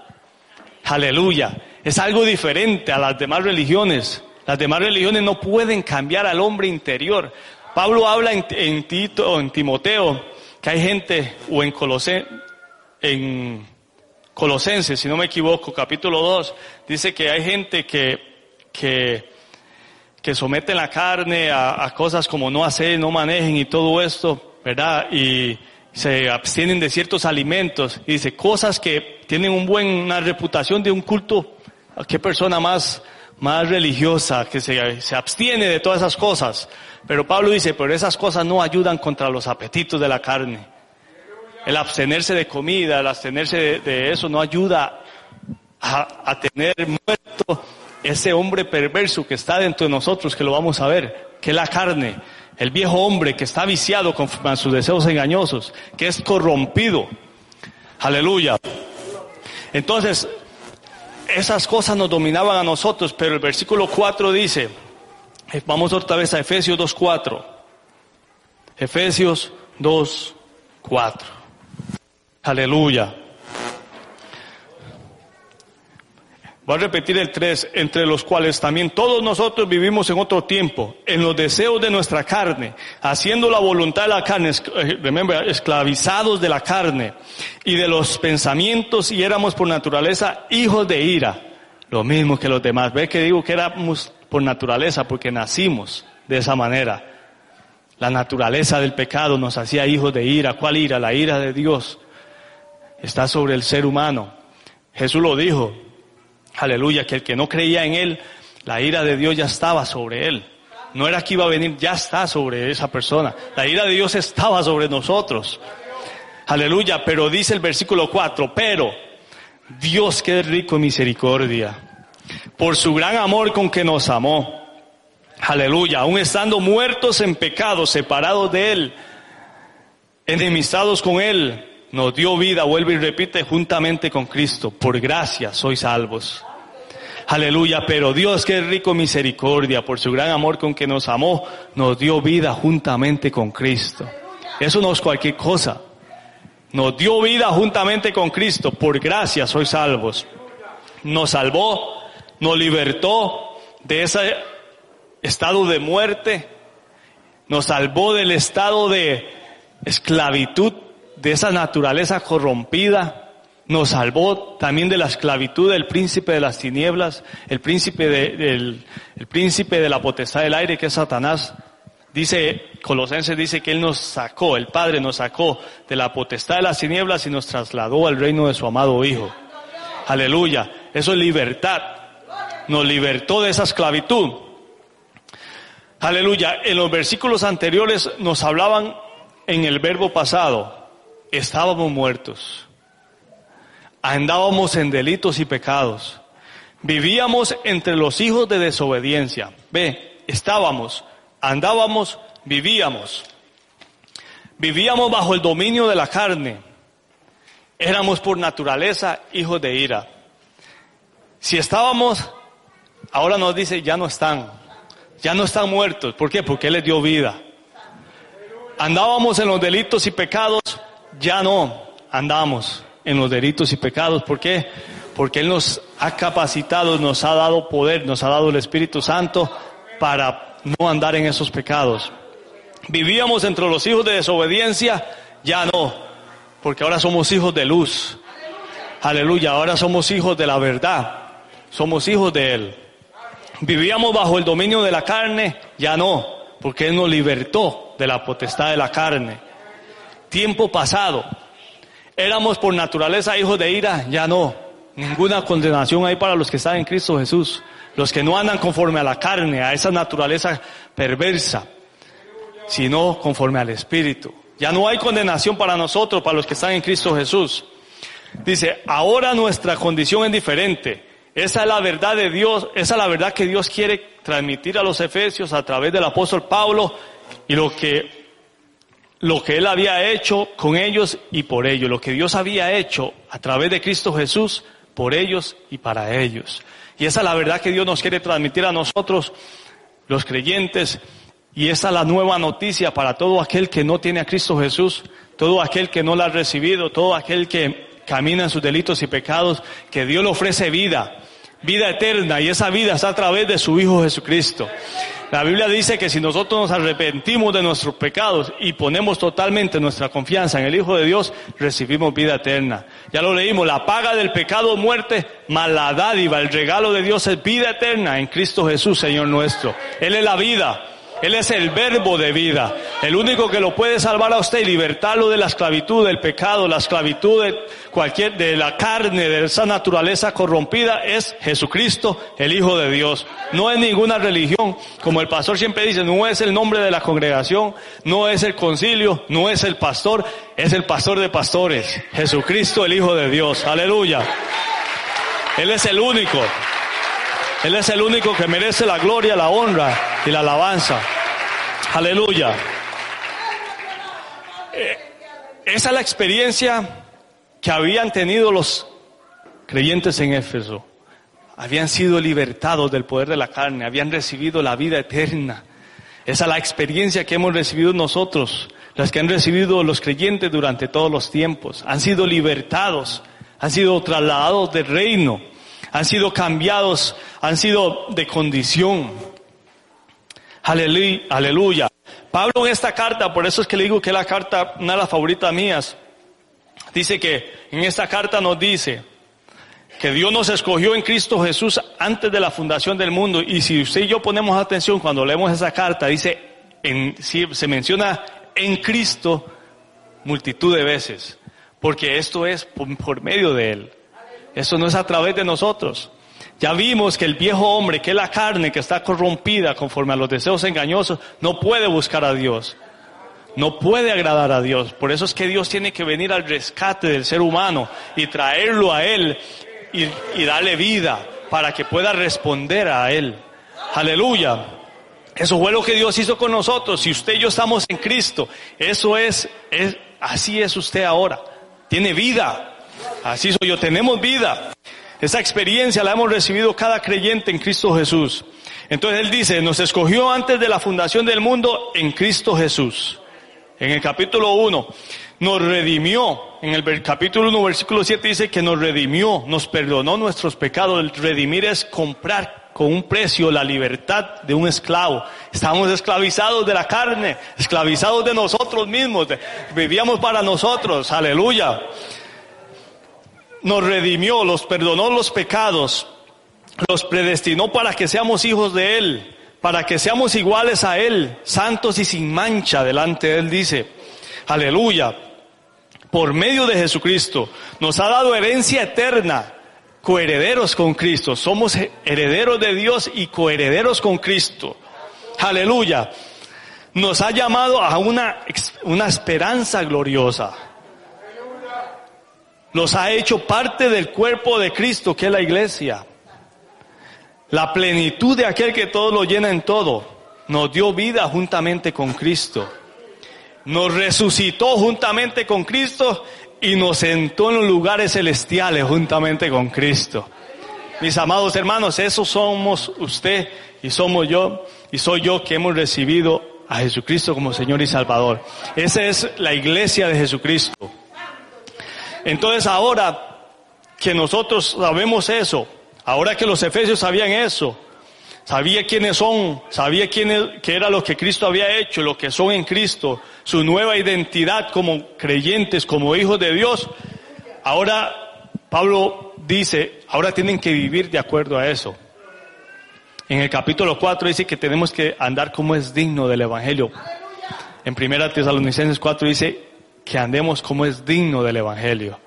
A: Aleluya. Es algo diferente a las demás religiones. Las demás religiones no pueden cambiar al hombre interior. Pablo habla en, Tito, en Timoteo, que hay gente, o en, Colose, en Colosenses, si no me equivoco, capítulo 2, dice que hay gente que, que, que somete la carne a, cosas como no hacer, no manejen y todo esto, ¿verdad? Y, se abstienen de ciertos alimentos y dice cosas que tienen un buen, una reputación de un culto. ¿Qué persona más, más religiosa que se, se abstiene de todas esas cosas? Pero Pablo dice, pero esas cosas no ayudan contra los apetitos de la carne. El abstenerse de comida, el abstenerse de, de eso no ayuda a, a tener muerto ese hombre perverso que está dentro de nosotros, que lo vamos a ver, que es la carne el viejo hombre que está viciado con sus deseos engañosos, que es corrompido. Aleluya. Entonces, esas cosas nos dominaban a nosotros, pero el versículo 4 dice, eh, vamos otra vez a Efesios 2.4. Efesios 2.4. Aleluya. Voy a repetir el 3, entre los cuales también todos nosotros vivimos en otro tiempo, en los deseos de nuestra carne, haciendo la voluntad de la carne, eh, remember, esclavizados de la carne y de los pensamientos y éramos por naturaleza hijos de ira, lo mismo que los demás. Ve que digo que éramos por naturaleza porque nacimos de esa manera. La naturaleza del pecado nos hacía hijos de ira. ¿Cuál ira? La ira de Dios está sobre el ser humano. Jesús lo dijo, Aleluya, que el que no creía en él, la ira de Dios ya estaba sobre él. No era que iba a venir, ya está sobre esa persona. La ira de Dios estaba sobre nosotros. Aleluya, pero dice el versículo 4, pero Dios que es rico en misericordia, por su gran amor con que nos amó. Aleluya, aun estando muertos en pecado, separados de Él, enemistados con Él, nos dio vida, vuelve y repite, juntamente con Cristo. Por gracia sois salvos. Aleluya, pero Dios que es rico en misericordia, por su gran amor con que nos amó, nos dio vida juntamente con Cristo. Eso no es cualquier cosa. Nos dio vida juntamente con Cristo, por gracia sois salvos. Nos salvó, nos libertó de ese estado de muerte, nos salvó del estado de esclavitud de esa naturaleza corrompida nos salvó también de la esclavitud del príncipe de las tinieblas, el príncipe de, del, el príncipe de la potestad del aire que es Satanás. Dice, Colosenses dice que Él nos sacó, el Padre nos sacó de la potestad de las tinieblas y nos trasladó al reino de su amado Hijo. Aleluya. Eso es libertad. Nos libertó de esa esclavitud. Aleluya. En los versículos anteriores nos hablaban en el verbo pasado. Estábamos muertos andábamos en delitos y pecados, vivíamos entre los hijos de desobediencia. Ve, estábamos, andábamos, vivíamos. Vivíamos bajo el dominio de la carne. Éramos por naturaleza hijos de ira. Si estábamos, ahora nos dice, ya no están. Ya no están muertos. ¿Por qué? Porque Él les dio vida. Andábamos en los delitos y pecados, ya no andamos en los delitos y pecados. ¿Por qué? Porque Él nos ha capacitado, nos ha dado poder, nos ha dado el Espíritu Santo para no andar en esos pecados. Vivíamos entre los hijos de desobediencia, ya no, porque ahora somos hijos de luz. Aleluya, ahora somos hijos de la verdad, somos hijos de Él. Vivíamos bajo el dominio de la carne, ya no, porque Él nos libertó de la potestad de la carne. Tiempo pasado, Éramos por naturaleza hijos de ira, ya no. Ninguna condenación hay para los que están en Cristo Jesús. Los que no andan conforme a la carne, a esa naturaleza perversa, sino conforme al Espíritu. Ya no hay condenación para nosotros, para los que están en Cristo Jesús. Dice, ahora nuestra condición es diferente. Esa es la verdad de Dios, esa es la verdad que Dios quiere transmitir a los efesios a través del apóstol Pablo y lo que lo que Él había hecho con ellos y por ellos, lo que Dios había hecho a través de Cristo Jesús por ellos y para ellos. Y esa es la verdad que Dios nos quiere transmitir a nosotros, los creyentes, y esa es la nueva noticia para todo aquel que no tiene a Cristo Jesús, todo aquel que no la ha recibido, todo aquel que camina en sus delitos y pecados, que Dios le ofrece vida, vida eterna, y esa vida está a través de su Hijo Jesucristo. La Biblia dice que si nosotros nos arrepentimos de nuestros pecados y ponemos totalmente nuestra confianza en el Hijo de Dios, recibimos vida eterna. Ya lo leímos, la paga del pecado muerte, más la el regalo de Dios es vida eterna en Cristo Jesús, Señor nuestro. Él es la vida. Él es el verbo de vida. El único que lo puede salvar a usted y libertarlo de la esclavitud, del pecado, la esclavitud de cualquier, de la carne, de esa naturaleza corrompida es Jesucristo, el Hijo de Dios. No es ninguna religión. Como el pastor siempre dice, no es el nombre de la congregación, no es el concilio, no es el pastor, es el pastor de pastores. Jesucristo, el Hijo de Dios. Aleluya. Él es el único. Él es el único que merece la gloria, la honra y la alabanza. Aleluya. Eh, esa es la experiencia que habían tenido los creyentes en Éfeso. Habían sido libertados del poder de la carne, habían recibido la vida eterna. Esa es la experiencia que hemos recibido nosotros, las que han recibido los creyentes durante todos los tiempos. Han sido libertados, han sido trasladados del reino han sido cambiados, han sido de condición. Aleluya. Pablo en esta carta, por eso es que le digo que es la carta, una de las favoritas mías, dice que en esta carta nos dice que Dios nos escogió en Cristo Jesús antes de la fundación del mundo. Y si usted y yo ponemos atención cuando leemos esa carta, dice, en, se menciona en Cristo multitud de veces, porque esto es por medio de Él. Eso no es a través de nosotros. Ya vimos que el viejo hombre, que es la carne que está corrompida conforme a los deseos engañosos, no puede buscar a Dios. No puede agradar a Dios. Por eso es que Dios tiene que venir al rescate del ser humano y traerlo a Él y, y darle vida para que pueda responder a Él. Aleluya. Eso fue lo que Dios hizo con nosotros. Si usted y yo estamos en Cristo, eso es, es así es usted ahora. Tiene vida. Así soy yo, tenemos vida. Esa experiencia la hemos recibido cada creyente en Cristo Jesús. Entonces Él dice, nos escogió antes de la fundación del mundo en Cristo Jesús. En el capítulo 1, nos redimió. En el capítulo 1, versículo 7 dice que nos redimió, nos perdonó nuestros pecados. El redimir es comprar con un precio la libertad de un esclavo. Estábamos esclavizados de la carne, esclavizados de nosotros mismos, vivíamos para nosotros, aleluya nos redimió, los perdonó los pecados, los predestinó para que seamos hijos de Él, para que seamos iguales a Él, santos y sin mancha delante de Él, dice. Aleluya. Por medio de Jesucristo nos ha dado herencia eterna, coherederos con Cristo. Somos herederos de Dios y coherederos con Cristo. Aleluya. Nos ha llamado a una, una esperanza gloriosa. Nos ha hecho parte del cuerpo de Cristo, que es la iglesia. La plenitud de aquel que todo lo llena en todo. Nos dio vida juntamente con Cristo. Nos resucitó juntamente con Cristo y nos sentó en los lugares celestiales juntamente con Cristo. Mis amados hermanos, eso somos usted y somos yo y soy yo que hemos recibido a Jesucristo como Señor y Salvador. Esa es la iglesia de Jesucristo. Entonces ahora que nosotros sabemos eso, ahora que los efesios sabían eso, sabía quiénes son, sabía quién qué era lo que Cristo había hecho, lo que son en Cristo, su nueva identidad como creyentes, como hijos de Dios, ahora Pablo dice, ahora tienen que vivir de acuerdo a eso. En el capítulo 4 dice que tenemos que andar como es digno del Evangelio. En primera Tesalonicenses 4 dice que andemos como es digno del Evangelio.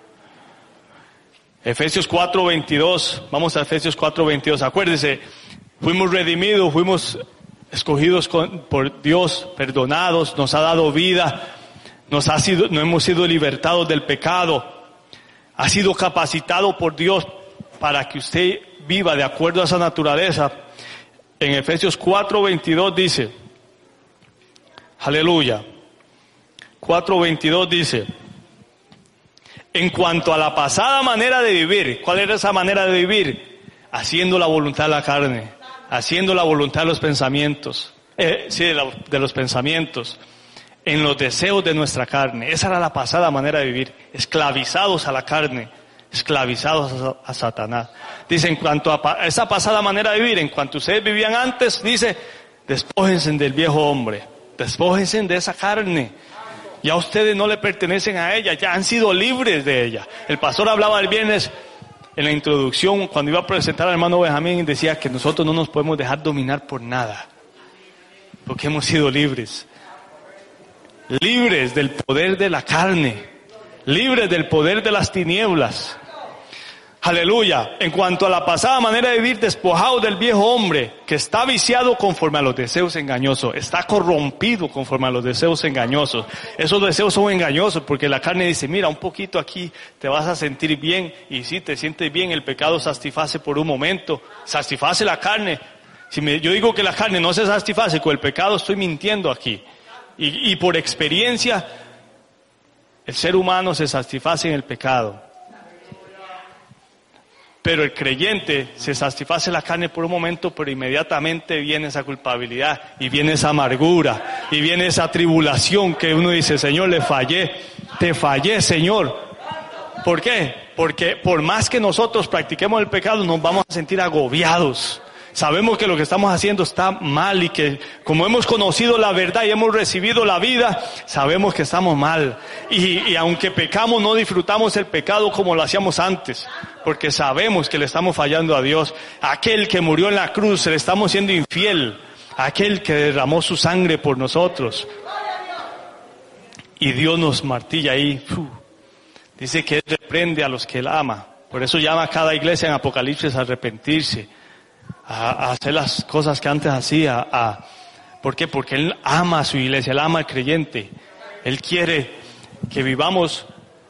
A: Efesios 4:22, vamos a Efesios 4:22, acuérdese, fuimos redimidos, fuimos escogidos por Dios, perdonados, nos ha dado vida, nos ha sido, no hemos sido libertados del pecado, ha sido capacitado por Dios para que usted viva de acuerdo a esa naturaleza. En Efesios 4:22 dice, aleluya, 4:22 dice, en cuanto a la pasada manera de vivir, ¿cuál era esa manera de vivir? Haciendo la voluntad de la carne, haciendo la voluntad de los pensamientos, eh, sí, de, los pensamientos, en los deseos de nuestra carne. Esa era la pasada manera de vivir, esclavizados a la carne esclavizados a, Satanás. Dice, en cuanto a, esa pasada manera de vivir, en cuanto ustedes vivían antes, dice, despójense del viejo hombre, despójense de esa carne. Ya ustedes no le pertenecen a ella, ya han sido libres de ella. El pastor hablaba el viernes en la introducción, cuando iba a presentar al hermano Benjamín, decía que nosotros no nos podemos dejar dominar por nada, porque hemos sido libres. Libres del poder de la carne libres del poder de las tinieblas. Aleluya. En cuanto a la pasada manera de vivir, despojado del viejo hombre que está viciado conforme a los deseos engañosos, está corrompido conforme a los deseos engañosos. Esos deseos son engañosos porque la carne dice, mira, un poquito aquí te vas a sentir bien y si te sientes bien, el pecado satisface por un momento, satisface la carne. Si me, yo digo que la carne no se satisface con el pecado, estoy mintiendo aquí. Y, y por experiencia, el ser humano se satisface en el pecado. Pero el creyente se satisface la carne por un momento, pero inmediatamente viene esa culpabilidad y viene esa amargura y viene esa tribulación que uno dice, Señor, le fallé, te fallé, Señor. ¿Por qué? Porque por más que nosotros practiquemos el pecado, nos vamos a sentir agobiados sabemos que lo que estamos haciendo está mal y que como hemos conocido la verdad y hemos recibido la vida, sabemos que estamos mal. Y, aunque pecamos, no disfrutamos el pecado como lo hacíamos antes, porque sabemos que le estamos fallando a Dios. Aquel que murió en la cruz, le estamos siendo infiel. Aquel que derramó su sangre por nosotros. Y Dios nos martilla ahí. Dice que Él reprende a los que Él ama. Por eso llama a cada iglesia en Apocalipsis a arrepentirse a, hacer las cosas que antes hacía. A, ¿Por qué? Porque Él ama a su iglesia, Él ama al creyente. Él quiere que vivamos,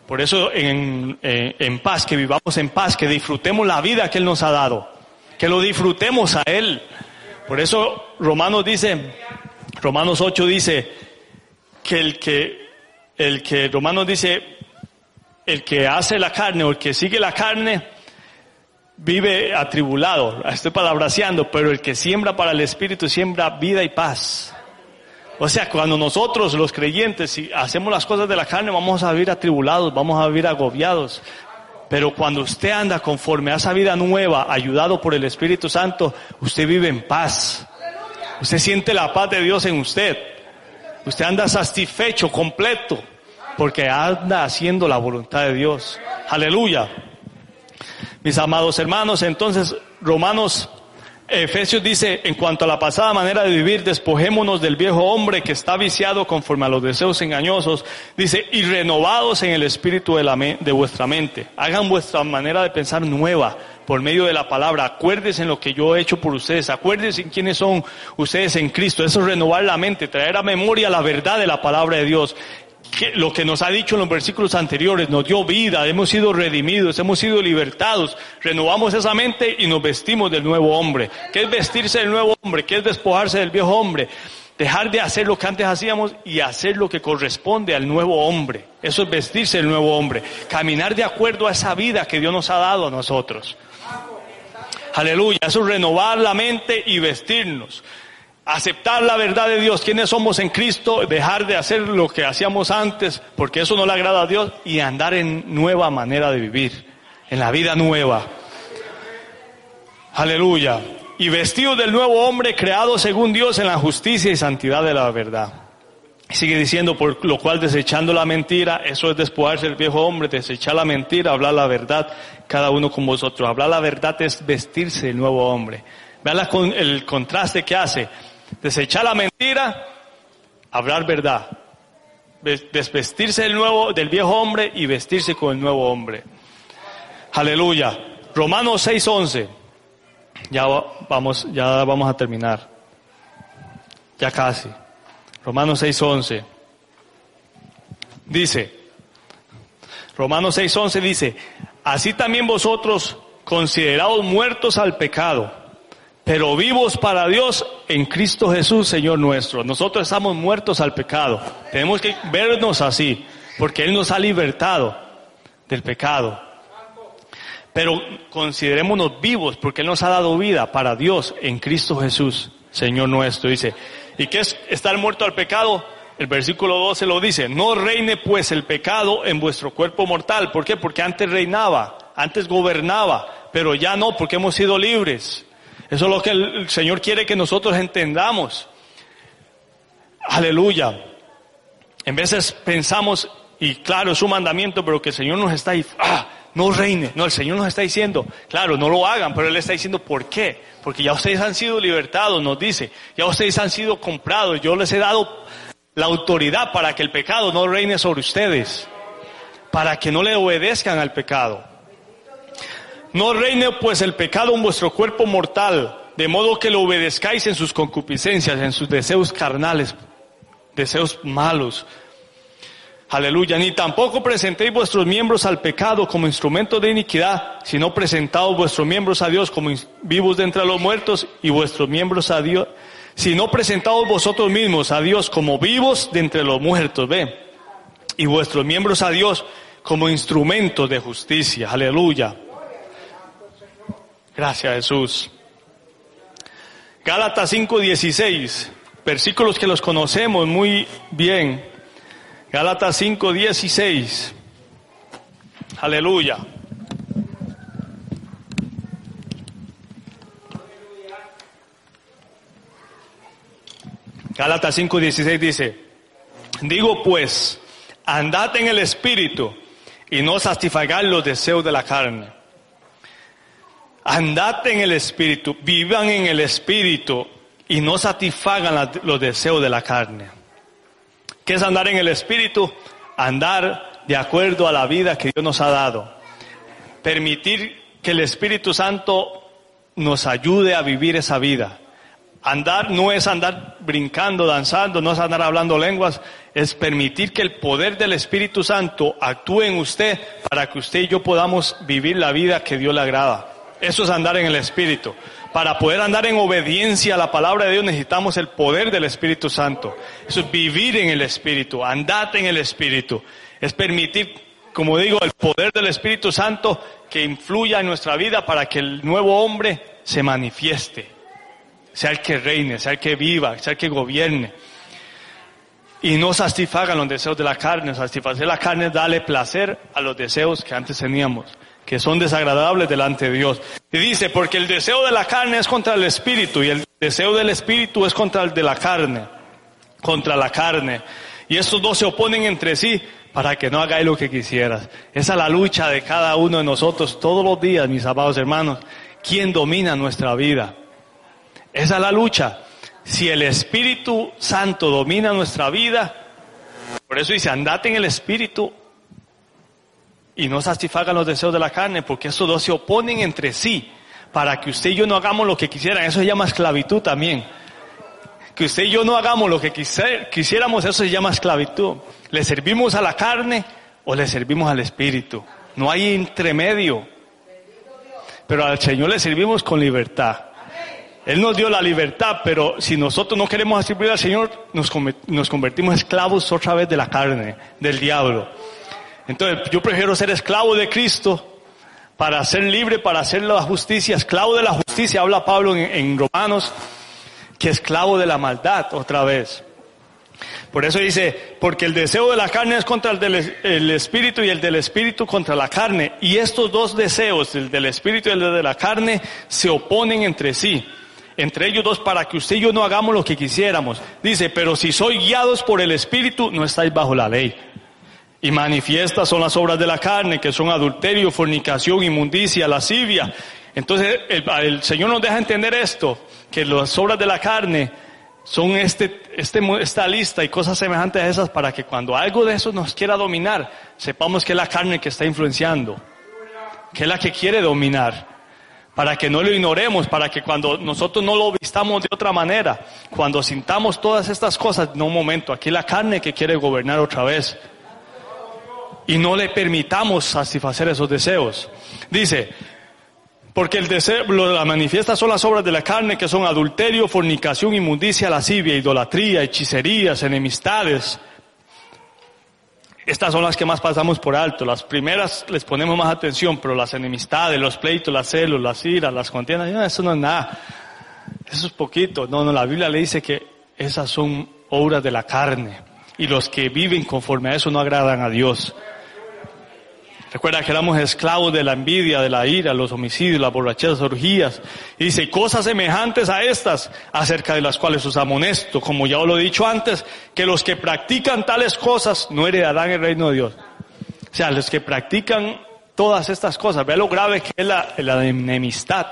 A: por eso en, en paz, que vivamos en paz, que disfrutemos la vida que Él nos ha dado, que lo disfrutemos a Él. Por eso Romanos dice, Romanos 8 dice, que el que, el que, Romanos dice, el que hace la carne o el que sigue la carne, vive atribulado, estoy palabraseando, pero el que siembra para el Espíritu siembra vida y paz. O sea, cuando nosotros los creyentes si hacemos las cosas de la carne vamos a vivir atribulados, vamos a vivir agobiados. Pero cuando usted anda conforme a esa vida nueva, ayudado por el Espíritu Santo, usted vive en paz. Usted siente la paz de Dios en usted. Usted anda satisfecho, completo, porque anda haciendo la voluntad de Dios. Aleluya. Mis amados hermanos, entonces Romanos Efesios dice, en cuanto a la pasada manera de vivir, despojémonos del viejo hombre que está viciado conforme a los deseos engañosos. Dice, y renovados en el espíritu de, la de vuestra mente. Hagan vuestra manera de pensar nueva por medio de la palabra. Acuérdense en lo que yo he hecho por ustedes. Acuérdense en quiénes son ustedes en Cristo. Eso es renovar la mente, traer a memoria la verdad de la palabra de Dios lo que nos ha dicho en los versículos anteriores, nos dio vida, hemos sido redimidos, hemos sido libertados, renovamos esa mente y nos vestimos del nuevo hombre. ¿Qué es vestirse del nuevo hombre? ¿Qué es despojarse del viejo hombre? Dejar de hacer lo que antes hacíamos y hacer lo que corresponde al nuevo hombre. Eso es vestirse del nuevo hombre. Caminar de acuerdo a esa vida que Dios nos ha dado a nosotros. Aleluya. Eso es renovar la mente y vestirnos aceptar la verdad de Dios, quiénes somos en Cristo, dejar de hacer lo que hacíamos antes, porque eso no le agrada a Dios, y andar en nueva manera de vivir, en la vida nueva. Aleluya. Y vestido del nuevo hombre creado según Dios en la justicia y santidad de la verdad. Sigue diciendo, por lo cual desechando la mentira, eso es despojarse del viejo hombre, desechar la mentira, hablar la verdad, cada uno con vosotros. Hablar la verdad es vestirse del nuevo hombre. Vean el contraste que hace Desechar la mentira, hablar verdad. Desvestirse del nuevo, del viejo hombre y vestirse con el nuevo hombre. Aleluya. Romanos 6:11. Ya vamos, ya vamos a terminar. Ya casi. Romanos 6:11. Dice, Romanos 6:11 dice, así también vosotros considerados muertos al pecado pero vivos para Dios en Cristo Jesús, Señor nuestro. Nosotros estamos muertos al pecado. Tenemos que vernos así, porque Él nos ha libertado del pecado. Pero considerémonos vivos, porque Él nos ha dado vida para Dios en Cristo Jesús, Señor nuestro. Dice, ¿y qué es estar muerto al pecado? El versículo 12 lo dice, no reine pues el pecado en vuestro cuerpo mortal. ¿Por qué? Porque antes reinaba, antes gobernaba, pero ya no, porque hemos sido libres. Eso es lo que el Señor quiere que nosotros entendamos. Aleluya. En veces pensamos, y claro, es un mandamiento, pero que el Señor nos está ahí, ah, no reine. No, el Señor nos está diciendo, claro, no lo hagan, pero Él está diciendo, ¿por qué? Porque ya ustedes han sido libertados, nos dice, ya ustedes han sido comprados, yo les he dado la autoridad para que el pecado no reine sobre ustedes, para que no le obedezcan al pecado. No reine pues el pecado en vuestro cuerpo mortal, de modo que lo obedezcáis en sus concupiscencias, en sus deseos carnales, deseos malos. Aleluya. Ni tampoco presentéis vuestros miembros al pecado como instrumento de iniquidad, sino presentaos vuestros miembros a Dios como vivos de entre los muertos y vuestros miembros a Dios, sino presentaos vosotros mismos a Dios como vivos de entre los muertos, ve, y vuestros miembros a Dios como instrumentos de justicia. Aleluya. Gracias Jesús. Gálatas 5:16, versículos que los conocemos muy bien. Gálatas 5:16. Aleluya. Gálatas 5:16 dice, digo pues, andad en el Espíritu y no satisfagáis los deseos de la carne Andad en el Espíritu, vivan en el Espíritu y no satisfagan los deseos de la carne. ¿Qué es andar en el Espíritu? Andar de acuerdo a la vida que Dios nos ha dado. Permitir que el Espíritu Santo nos ayude a vivir esa vida. Andar no es andar brincando, danzando, no es andar hablando lenguas, es permitir que el poder del Espíritu Santo actúe en usted para que usted y yo podamos vivir la vida que Dios le agrada. Eso es andar en el Espíritu. Para poder andar en obediencia a la palabra de Dios necesitamos el poder del Espíritu Santo. Eso es vivir en el Espíritu, andar en el Espíritu. Es permitir, como digo, el poder del Espíritu Santo que influya en nuestra vida para que el nuevo hombre se manifieste. Sea el que reine, sea el que viva, sea el que gobierne. Y no satisfagan los deseos de la carne. Satisfacer la carne, dale placer a los deseos que antes teníamos que son desagradables delante de Dios. Y dice, porque el deseo de la carne es contra el espíritu y el deseo del espíritu es contra el de la carne, contra la carne. Y estos dos se oponen entre sí para que no hagáis lo que quisieras. Esa es la lucha de cada uno de nosotros todos los días, mis amados hermanos. ¿Quién domina nuestra vida? Esa es la lucha. Si el Espíritu Santo domina nuestra vida, por eso dice, andate en el Espíritu y no satisfagan los deseos de la carne, porque estos dos se oponen entre sí, para que usted y yo no hagamos lo que quisieran. Eso se llama esclavitud también. Que usted y yo no hagamos lo que quisiéramos, eso se llama esclavitud. ¿Le servimos a la carne o le servimos al Espíritu? No hay entremedio. Pero al Señor le servimos con libertad. Él nos dio la libertad, pero si nosotros no queremos servir al Señor, nos, nos convertimos esclavos otra vez de la carne, del diablo. Entonces, yo prefiero ser esclavo de Cristo para ser libre, para hacer la justicia, esclavo de la justicia, habla Pablo en, Romanos, que esclavo de la maldad otra vez. Por eso dice, porque el deseo de la carne es contra el del espíritu y el del espíritu contra la carne. Y estos dos deseos, el del espíritu y el de la carne, se oponen entre sí. Entre ellos dos para que usted y yo no hagamos lo que quisiéramos. Dice, pero si sois guiados por el espíritu, no estáis bajo la ley. Y manifiestas son las obras de la carne, que son adulterio, fornicación, inmundicia, lascivia. Entonces el, Señor nos deja entender esto, que las obras de la carne son este, este, esta lista y cosas semejantes a esas para que cuando algo de eso nos quiera dominar, sepamos que es la carne que está influenciando, que es la que quiere dominar para que no lo ignoremos, para que cuando nosotros no lo vistamos de otra manera, cuando sintamos todas estas cosas, no un momento, aquí la carne que quiere gobernar otra vez y no le permitamos satisfacer esos deseos. Dice, porque el deseo, la manifiesta son las obras de la carne que son adulterio, fornicación, inmundicia, lascivia, idolatría, hechicerías, enemistades. Estas son las que más pasamos por alto. Las primeras les ponemos más atención, pero las enemistades, los pleitos, las celos, las iras, las contiendas, eso no es nada. Eso es poquito. No, no, la Biblia le dice que esas son obras de la carne. Y los que viven conforme a eso no agradan a Dios. Recuerda que éramos esclavos de la envidia, de la ira, los homicidios, las borracheras, orgías. Y dice, cosas semejantes a estas, acerca de las cuales os amonesto, como ya os lo he dicho antes, que los que practican tales cosas no heredarán el reino de Dios. O sea, los que practican todas estas cosas, ve lo grave que es la, enemistad,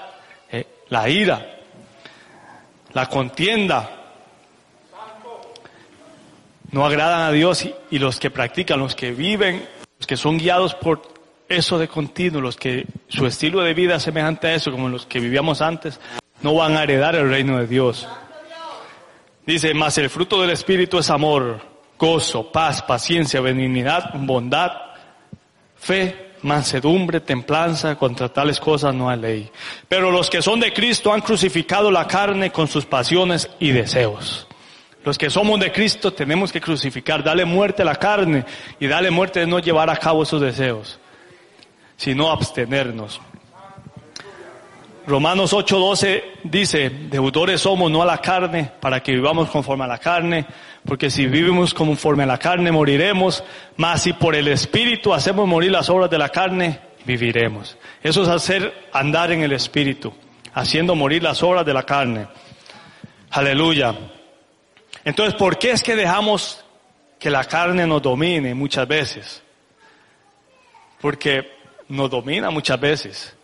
A: eh, la ira, la contienda, no agradan a Dios y los que practican, los que viven que son guiados por eso de continuo, los que su estilo de vida semejante a eso, como los que vivíamos antes, no van a heredar el reino de Dios. Dice, mas el fruto del Espíritu es amor, gozo, paz, paciencia, benignidad, bondad, fe, mansedumbre, templanza, contra tales cosas no hay ley. Pero los que son de Cristo han crucificado la carne con sus pasiones y deseos. Los que somos de Cristo tenemos que crucificar, darle muerte a la carne y darle muerte de no llevar a cabo esos deseos, sino abstenernos. Romanos 8:12 dice, deudores somos no a la carne, para que vivamos conforme a la carne, porque si vivimos conforme a la carne moriremos, mas si por el Espíritu hacemos morir las obras de la carne, viviremos. Eso es hacer andar en el Espíritu, haciendo morir las obras de la carne. Aleluya. Entonces, ¿por qué es que dejamos que la carne nos domine muchas veces? Porque nos domina muchas veces.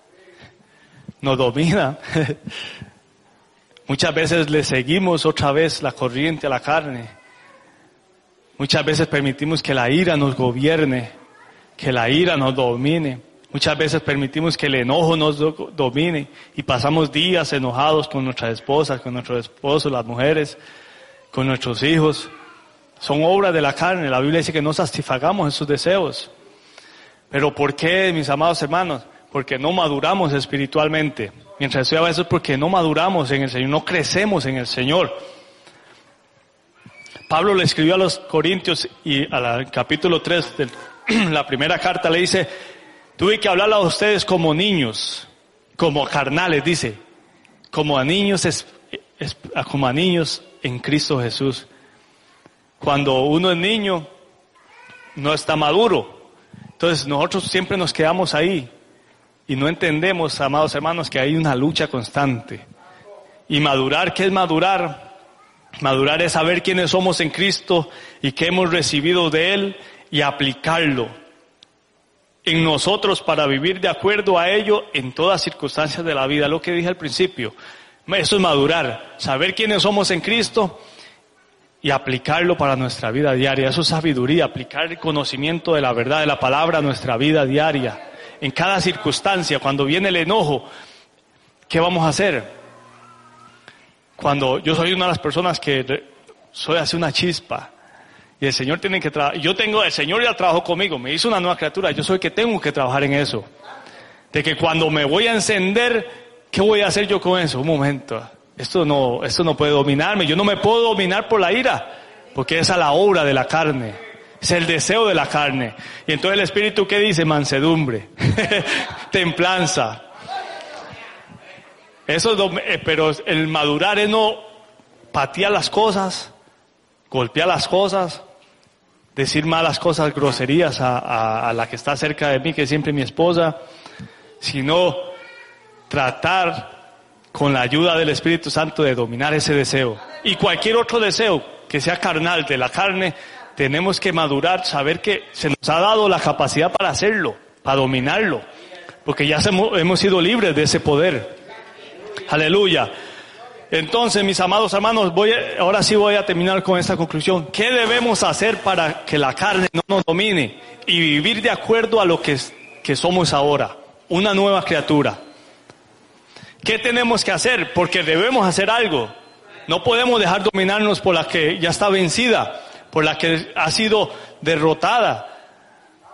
A: Nos domina. *laughs* muchas veces le seguimos otra vez la corriente a la carne. Muchas veces permitimos que la ira nos gobierne, que la ira nos domine. Muchas veces permitimos que el enojo nos domine y pasamos días enojados con nuestras esposas, con nuestros esposos, las mujeres con nuestros hijos. Son obras de la carne. La Biblia dice que no satisfagamos esos deseos. Pero ¿por qué, mis amados hermanos? Porque no maduramos espiritualmente. Mientras estoy eso es porque no maduramos en el Señor, no crecemos en el Señor. Pablo le escribió a los Corintios y al capítulo 3 de *clears throat* la primera carta le dice, tuve que hablar a ustedes como niños, como carnales, dice, como a niños, como a niños en Cristo Jesús. Cuando uno es niño, no está maduro. Entonces nosotros siempre nos quedamos ahí y no entendemos, amados hermanos, que hay una lucha constante. Y madurar, ¿qué es madurar? Madurar es saber quiénes somos en Cristo y qué hemos recibido de Él y aplicarlo en nosotros para vivir de acuerdo a ello en todas circunstancias de la vida. Lo que dije al principio, eso es madurar, saber quiénes somos en Cristo y aplicarlo para nuestra vida diaria. Eso es sabiduría, aplicar el conocimiento de la verdad de la palabra a nuestra vida diaria. En cada circunstancia, cuando viene el enojo, ¿qué vamos a hacer? Cuando yo soy una de las personas que soy así una chispa, y el Señor tiene que trabajar, yo tengo, el Señor ya trabajó conmigo, me hizo una nueva criatura, yo soy que tengo que trabajar en eso. De que cuando me voy a encender, ¿qué voy a hacer yo con eso? Un momento, esto no, esto no puede dominarme, yo no me puedo dominar por la ira, porque es a la obra de la carne, es el deseo de la carne. Y entonces el Espíritu, ¿qué dice? Mansedumbre, *laughs* templanza, eso eh, pero el madurar es no patear las cosas, golpear las cosas, decir malas cosas, groserías a, la que está cerca de mí, que es siempre mi esposa, sino tratar con la ayuda del Espíritu Santo de dominar ese deseo. Y cualquier otro deseo que sea carnal, de la carne, tenemos que madurar, saber que se nos ha dado la capacidad para hacerlo, para dominarlo, porque ya hemos sido libres de ese poder. Aleluya. Entonces, mis amados hermanos, voy ahora sí voy a terminar con esta conclusión. ¿Qué debemos hacer para que la carne no nos domine y vivir de acuerdo a lo que, que somos ahora? Una nueva criatura. ¿Qué tenemos que hacer? Porque debemos hacer algo. No podemos dejar dominarnos por la que ya está vencida, por la que ha sido derrotada.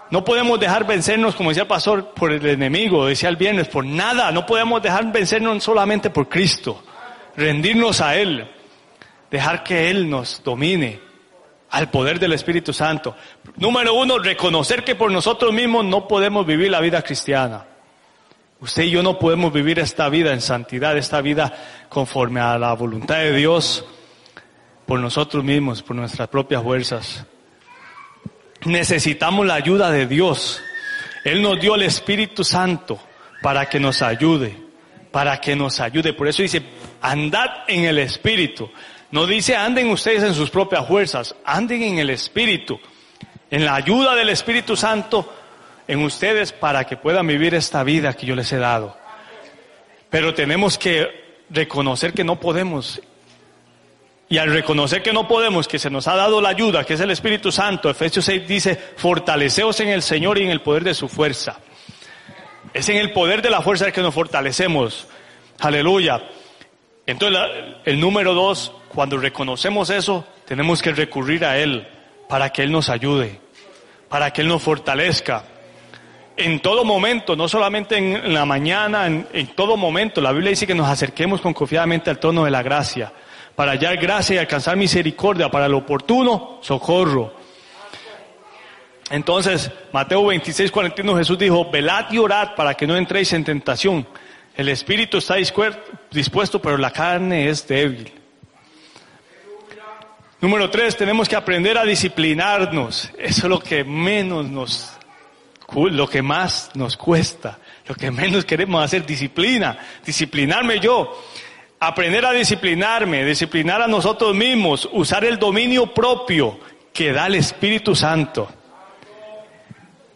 A: No podemos dejar vencernos, como decía el pastor, por el enemigo, decía el viernes, por nada. No podemos dejar vencernos solamente por Cristo. Rendirnos a Él. Dejar que Él nos domine al poder del Espíritu Santo. Número uno, reconocer que por nosotros mismos no podemos vivir la vida cristiana. Usted y yo no podemos vivir esta vida en santidad, esta vida conforme a la voluntad de Dios por nosotros mismos, por nuestras propias fuerzas necesitamos la ayuda de Dios. Él nos dio el Espíritu Santo para que nos ayude, para que nos ayude. Por eso dice, andad en el Espíritu. No dice anden ustedes en sus propias fuerzas, anden en el Espíritu, en la ayuda del Espíritu Santo en ustedes para que puedan vivir esta vida que yo les he dado. Pero tenemos que reconocer que no podemos y al reconocer que no podemos, que se nos ha dado la ayuda, que es el Espíritu Santo, Efesios 6 dice, fortaleceos en el Señor y en el poder de su fuerza. Es en el poder de la fuerza que nos fortalecemos. Aleluya. Entonces, el número dos, cuando reconocemos eso, tenemos que recurrir a Él para que Él nos ayude, para que Él nos fortalezca. En todo momento, no solamente en la mañana, en, todo momento. La Biblia dice que nos acerquemos con confiadamente al trono de la gracia para hallar gracia y alcanzar misericordia para el oportuno socorro. Entonces, Mateo 26, 41, Jesús dijo, velad y orad para que no entréis en tentación. El espíritu está dispuesto, pero la carne es débil. Número tres, tenemos que aprender a disciplinarnos. Eso es lo que menos nos, lo que más nos cuesta, lo que menos queremos hacer, disciplina, disciplinarme yo. Aprender a disciplinarme, disciplinar a nosotros mismos, usar el dominio propio que da el Espíritu Santo.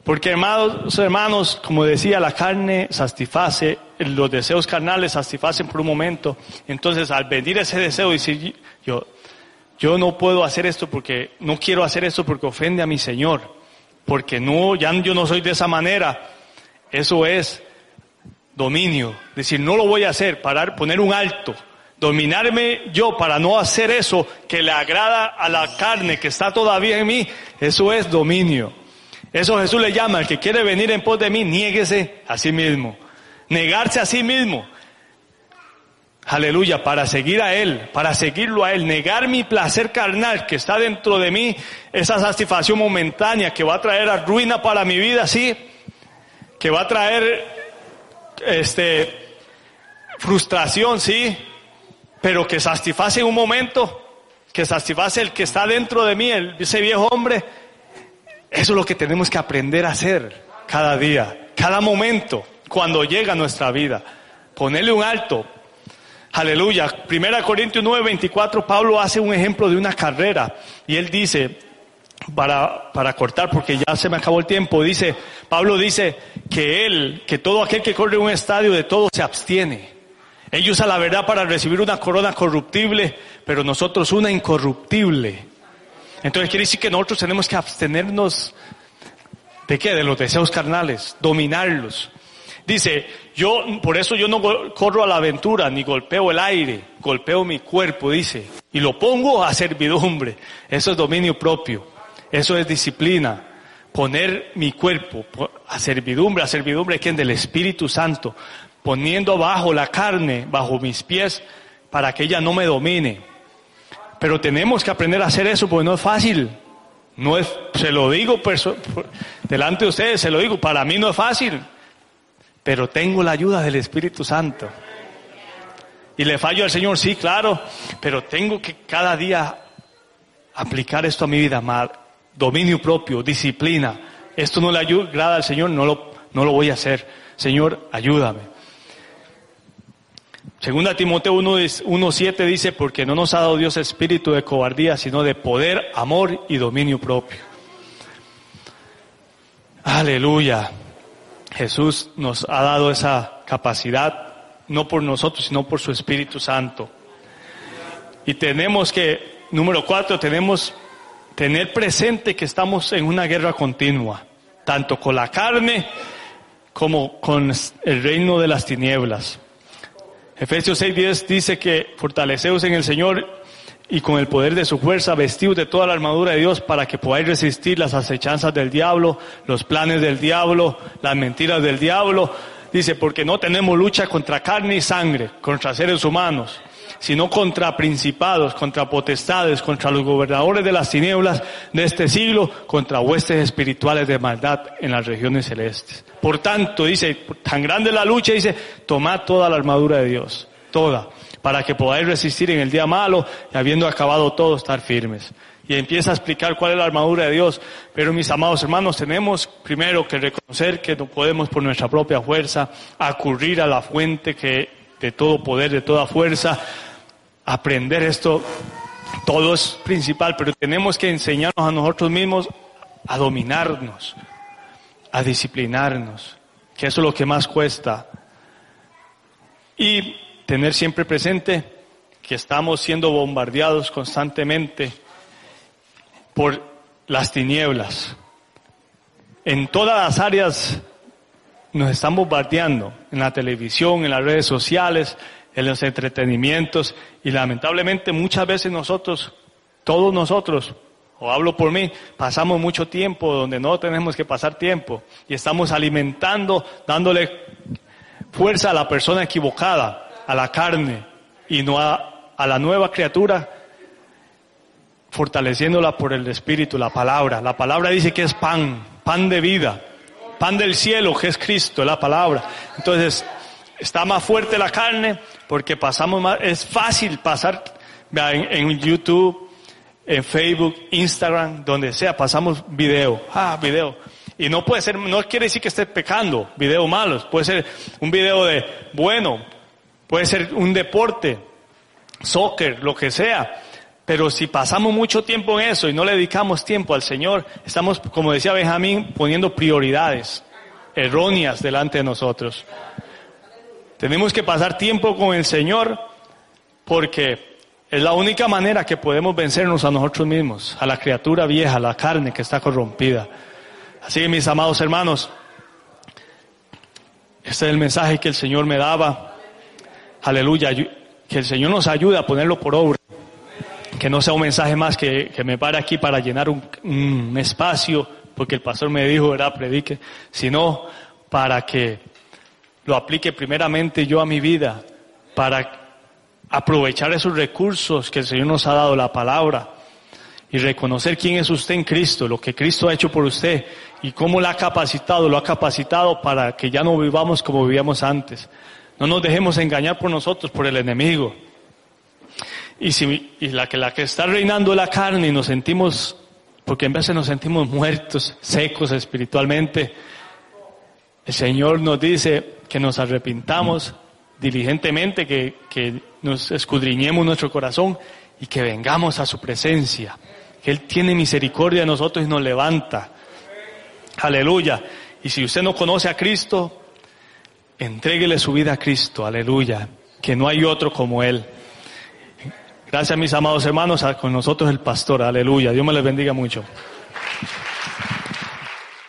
A: Porque hermanos, hermanos, como decía, la carne satisface, los deseos carnales satisfacen por un momento. Entonces, al venir ese deseo, decir, yo, yo no puedo hacer esto porque, no quiero hacer esto porque ofende a mi Señor. Porque no, ya yo no soy de esa manera. Eso es dominio, decir, no lo voy a hacer, parar, poner un alto, dominarme yo para no hacer eso que le agrada a la carne que está todavía en mí, eso es dominio. Eso Jesús le llama, el que quiere venir en pos de mí, niéguese a sí mismo. Negarse a sí mismo. Aleluya, para seguir a Él, para seguirlo a Él, negar mi placer carnal que está dentro de mí, esa satisfacción momentánea que va a traer a ruina para mi vida, sí, que va a traer este, frustración, sí, pero que satisface un momento, que satisface el que está dentro de mí, el, ese viejo hombre. Eso es lo que tenemos que aprender a hacer cada día, cada momento, cuando llega nuestra vida. Ponerle un alto. Aleluya. Primera Corintios 9, 24, Pablo hace un ejemplo de una carrera y él dice, para, para cortar, porque ya se me acabó el tiempo, dice, Pablo dice que él, que todo aquel que corre un estadio de todo se abstiene. Él usa la verdad para recibir una corona corruptible, pero nosotros una incorruptible. Entonces quiere decir que nosotros tenemos que abstenernos de qué? De los deseos carnales, dominarlos. Dice, yo, por eso yo no corro a la aventura, ni golpeo el aire, golpeo mi cuerpo, dice, y lo pongo a servidumbre. Eso es dominio propio. Eso es disciplina. Poner mi cuerpo a servidumbre, a servidumbre quien del Espíritu Santo, poniendo bajo la carne, bajo mis pies, para que ella no me domine. Pero tenemos que aprender a hacer eso porque no es fácil. No es, se lo digo delante de ustedes, se lo digo, para mí no es fácil. Pero tengo la ayuda del Espíritu Santo. Y le fallo al Señor, sí, claro, pero tengo que cada día aplicar esto a mi vida, mal dominio propio, disciplina. Esto no le agrada al Señor, no lo, no lo voy a hacer. Señor, ayúdame. Segunda Timoteo 1.7 dice, porque no nos ha dado Dios espíritu de cobardía, sino de poder, amor y dominio propio. Aleluya. Jesús nos ha dado esa capacidad, no por nosotros, sino por su Espíritu Santo. Y tenemos que, número cuatro, tenemos tener presente que estamos en una guerra continua, tanto con la carne como con el reino de las tinieblas. Efesios 6:10 dice que fortaleceos en el Señor y con el poder de su fuerza vestidos de toda la armadura de Dios para que podáis resistir las acechanzas del diablo, los planes del diablo, las mentiras del diablo. Dice, porque no tenemos lucha contra carne y sangre, contra seres humanos, sino contra principados, contra potestades, contra los gobernadores de las tinieblas de este siglo, contra huestes espirituales de maldad en las regiones celestes. Por tanto, dice, tan grande la lucha, dice, tomad toda la armadura de Dios, toda, para que podáis resistir en el día malo y habiendo acabado todo, estar firmes. Y empieza a explicar cuál es la armadura de Dios. Pero mis amados hermanos, tenemos primero que reconocer que no podemos por nuestra propia fuerza acurrir a la fuente que de todo poder, de toda fuerza, aprender esto, todo es principal, pero tenemos que enseñarnos a nosotros mismos a dominarnos, a disciplinarnos, que eso es lo que más cuesta. Y tener siempre presente que estamos siendo bombardeados constantemente por las tinieblas. En todas las áreas nos están bombardeando, en la televisión, en las redes sociales, en los entretenimientos y lamentablemente muchas veces nosotros, todos nosotros, o hablo por mí, pasamos mucho tiempo donde no tenemos que pasar tiempo y estamos alimentando, dándole fuerza a la persona equivocada, a la carne y no a, a la nueva criatura, fortaleciéndola por el Espíritu, la palabra. La palabra dice que es pan, pan de vida, pan del cielo, que es Cristo, la palabra. Entonces, está más fuerte la carne porque pasamos más, es fácil pasar en, YouTube, en Facebook, Instagram, donde sea, pasamos video, ah, video. Y no puede ser, no quiere decir que esté pecando, video malos, puede ser un video de bueno, puede ser un deporte, soccer, lo que sea. Pero si pasamos mucho tiempo en eso y no le dedicamos tiempo al Señor, estamos, como decía Benjamín, poniendo prioridades erróneas delante de nosotros. Tenemos que pasar tiempo con el Señor porque es la única manera que podemos vencernos a nosotros mismos, a la criatura vieja, a la carne que está corrompida. Así que mis amados hermanos, este es el mensaje que el Señor me daba. Aleluya, que el Señor nos ayude a ponerlo por obra. Que no sea un mensaje más que, que me pare aquí para llenar un, un espacio, porque el pastor me dijo, ¿verdad? Predique, sino para que lo aplique primeramente yo a mi vida para aprovechar esos recursos que el Señor nos ha dado, la palabra, y reconocer quién es usted en Cristo, lo que Cristo ha hecho por usted y cómo lo ha capacitado, lo ha capacitado para que ya no vivamos como vivíamos antes. No nos dejemos engañar por nosotros, por el enemigo. Y si y la que la que está reinando la carne y nos sentimos, porque en veces nos sentimos muertos, secos espiritualmente, el Señor nos dice, que nos arrepintamos diligentemente, que, que nos escudriñemos nuestro corazón y que vengamos a su presencia. que Él tiene misericordia de nosotros y nos levanta. Aleluya. Y si usted no conoce a Cristo, entréguele su vida a Cristo. Aleluya. Que no hay otro como Él. Gracias mis amados hermanos, con nosotros el pastor. Aleluya. Dios me les bendiga mucho.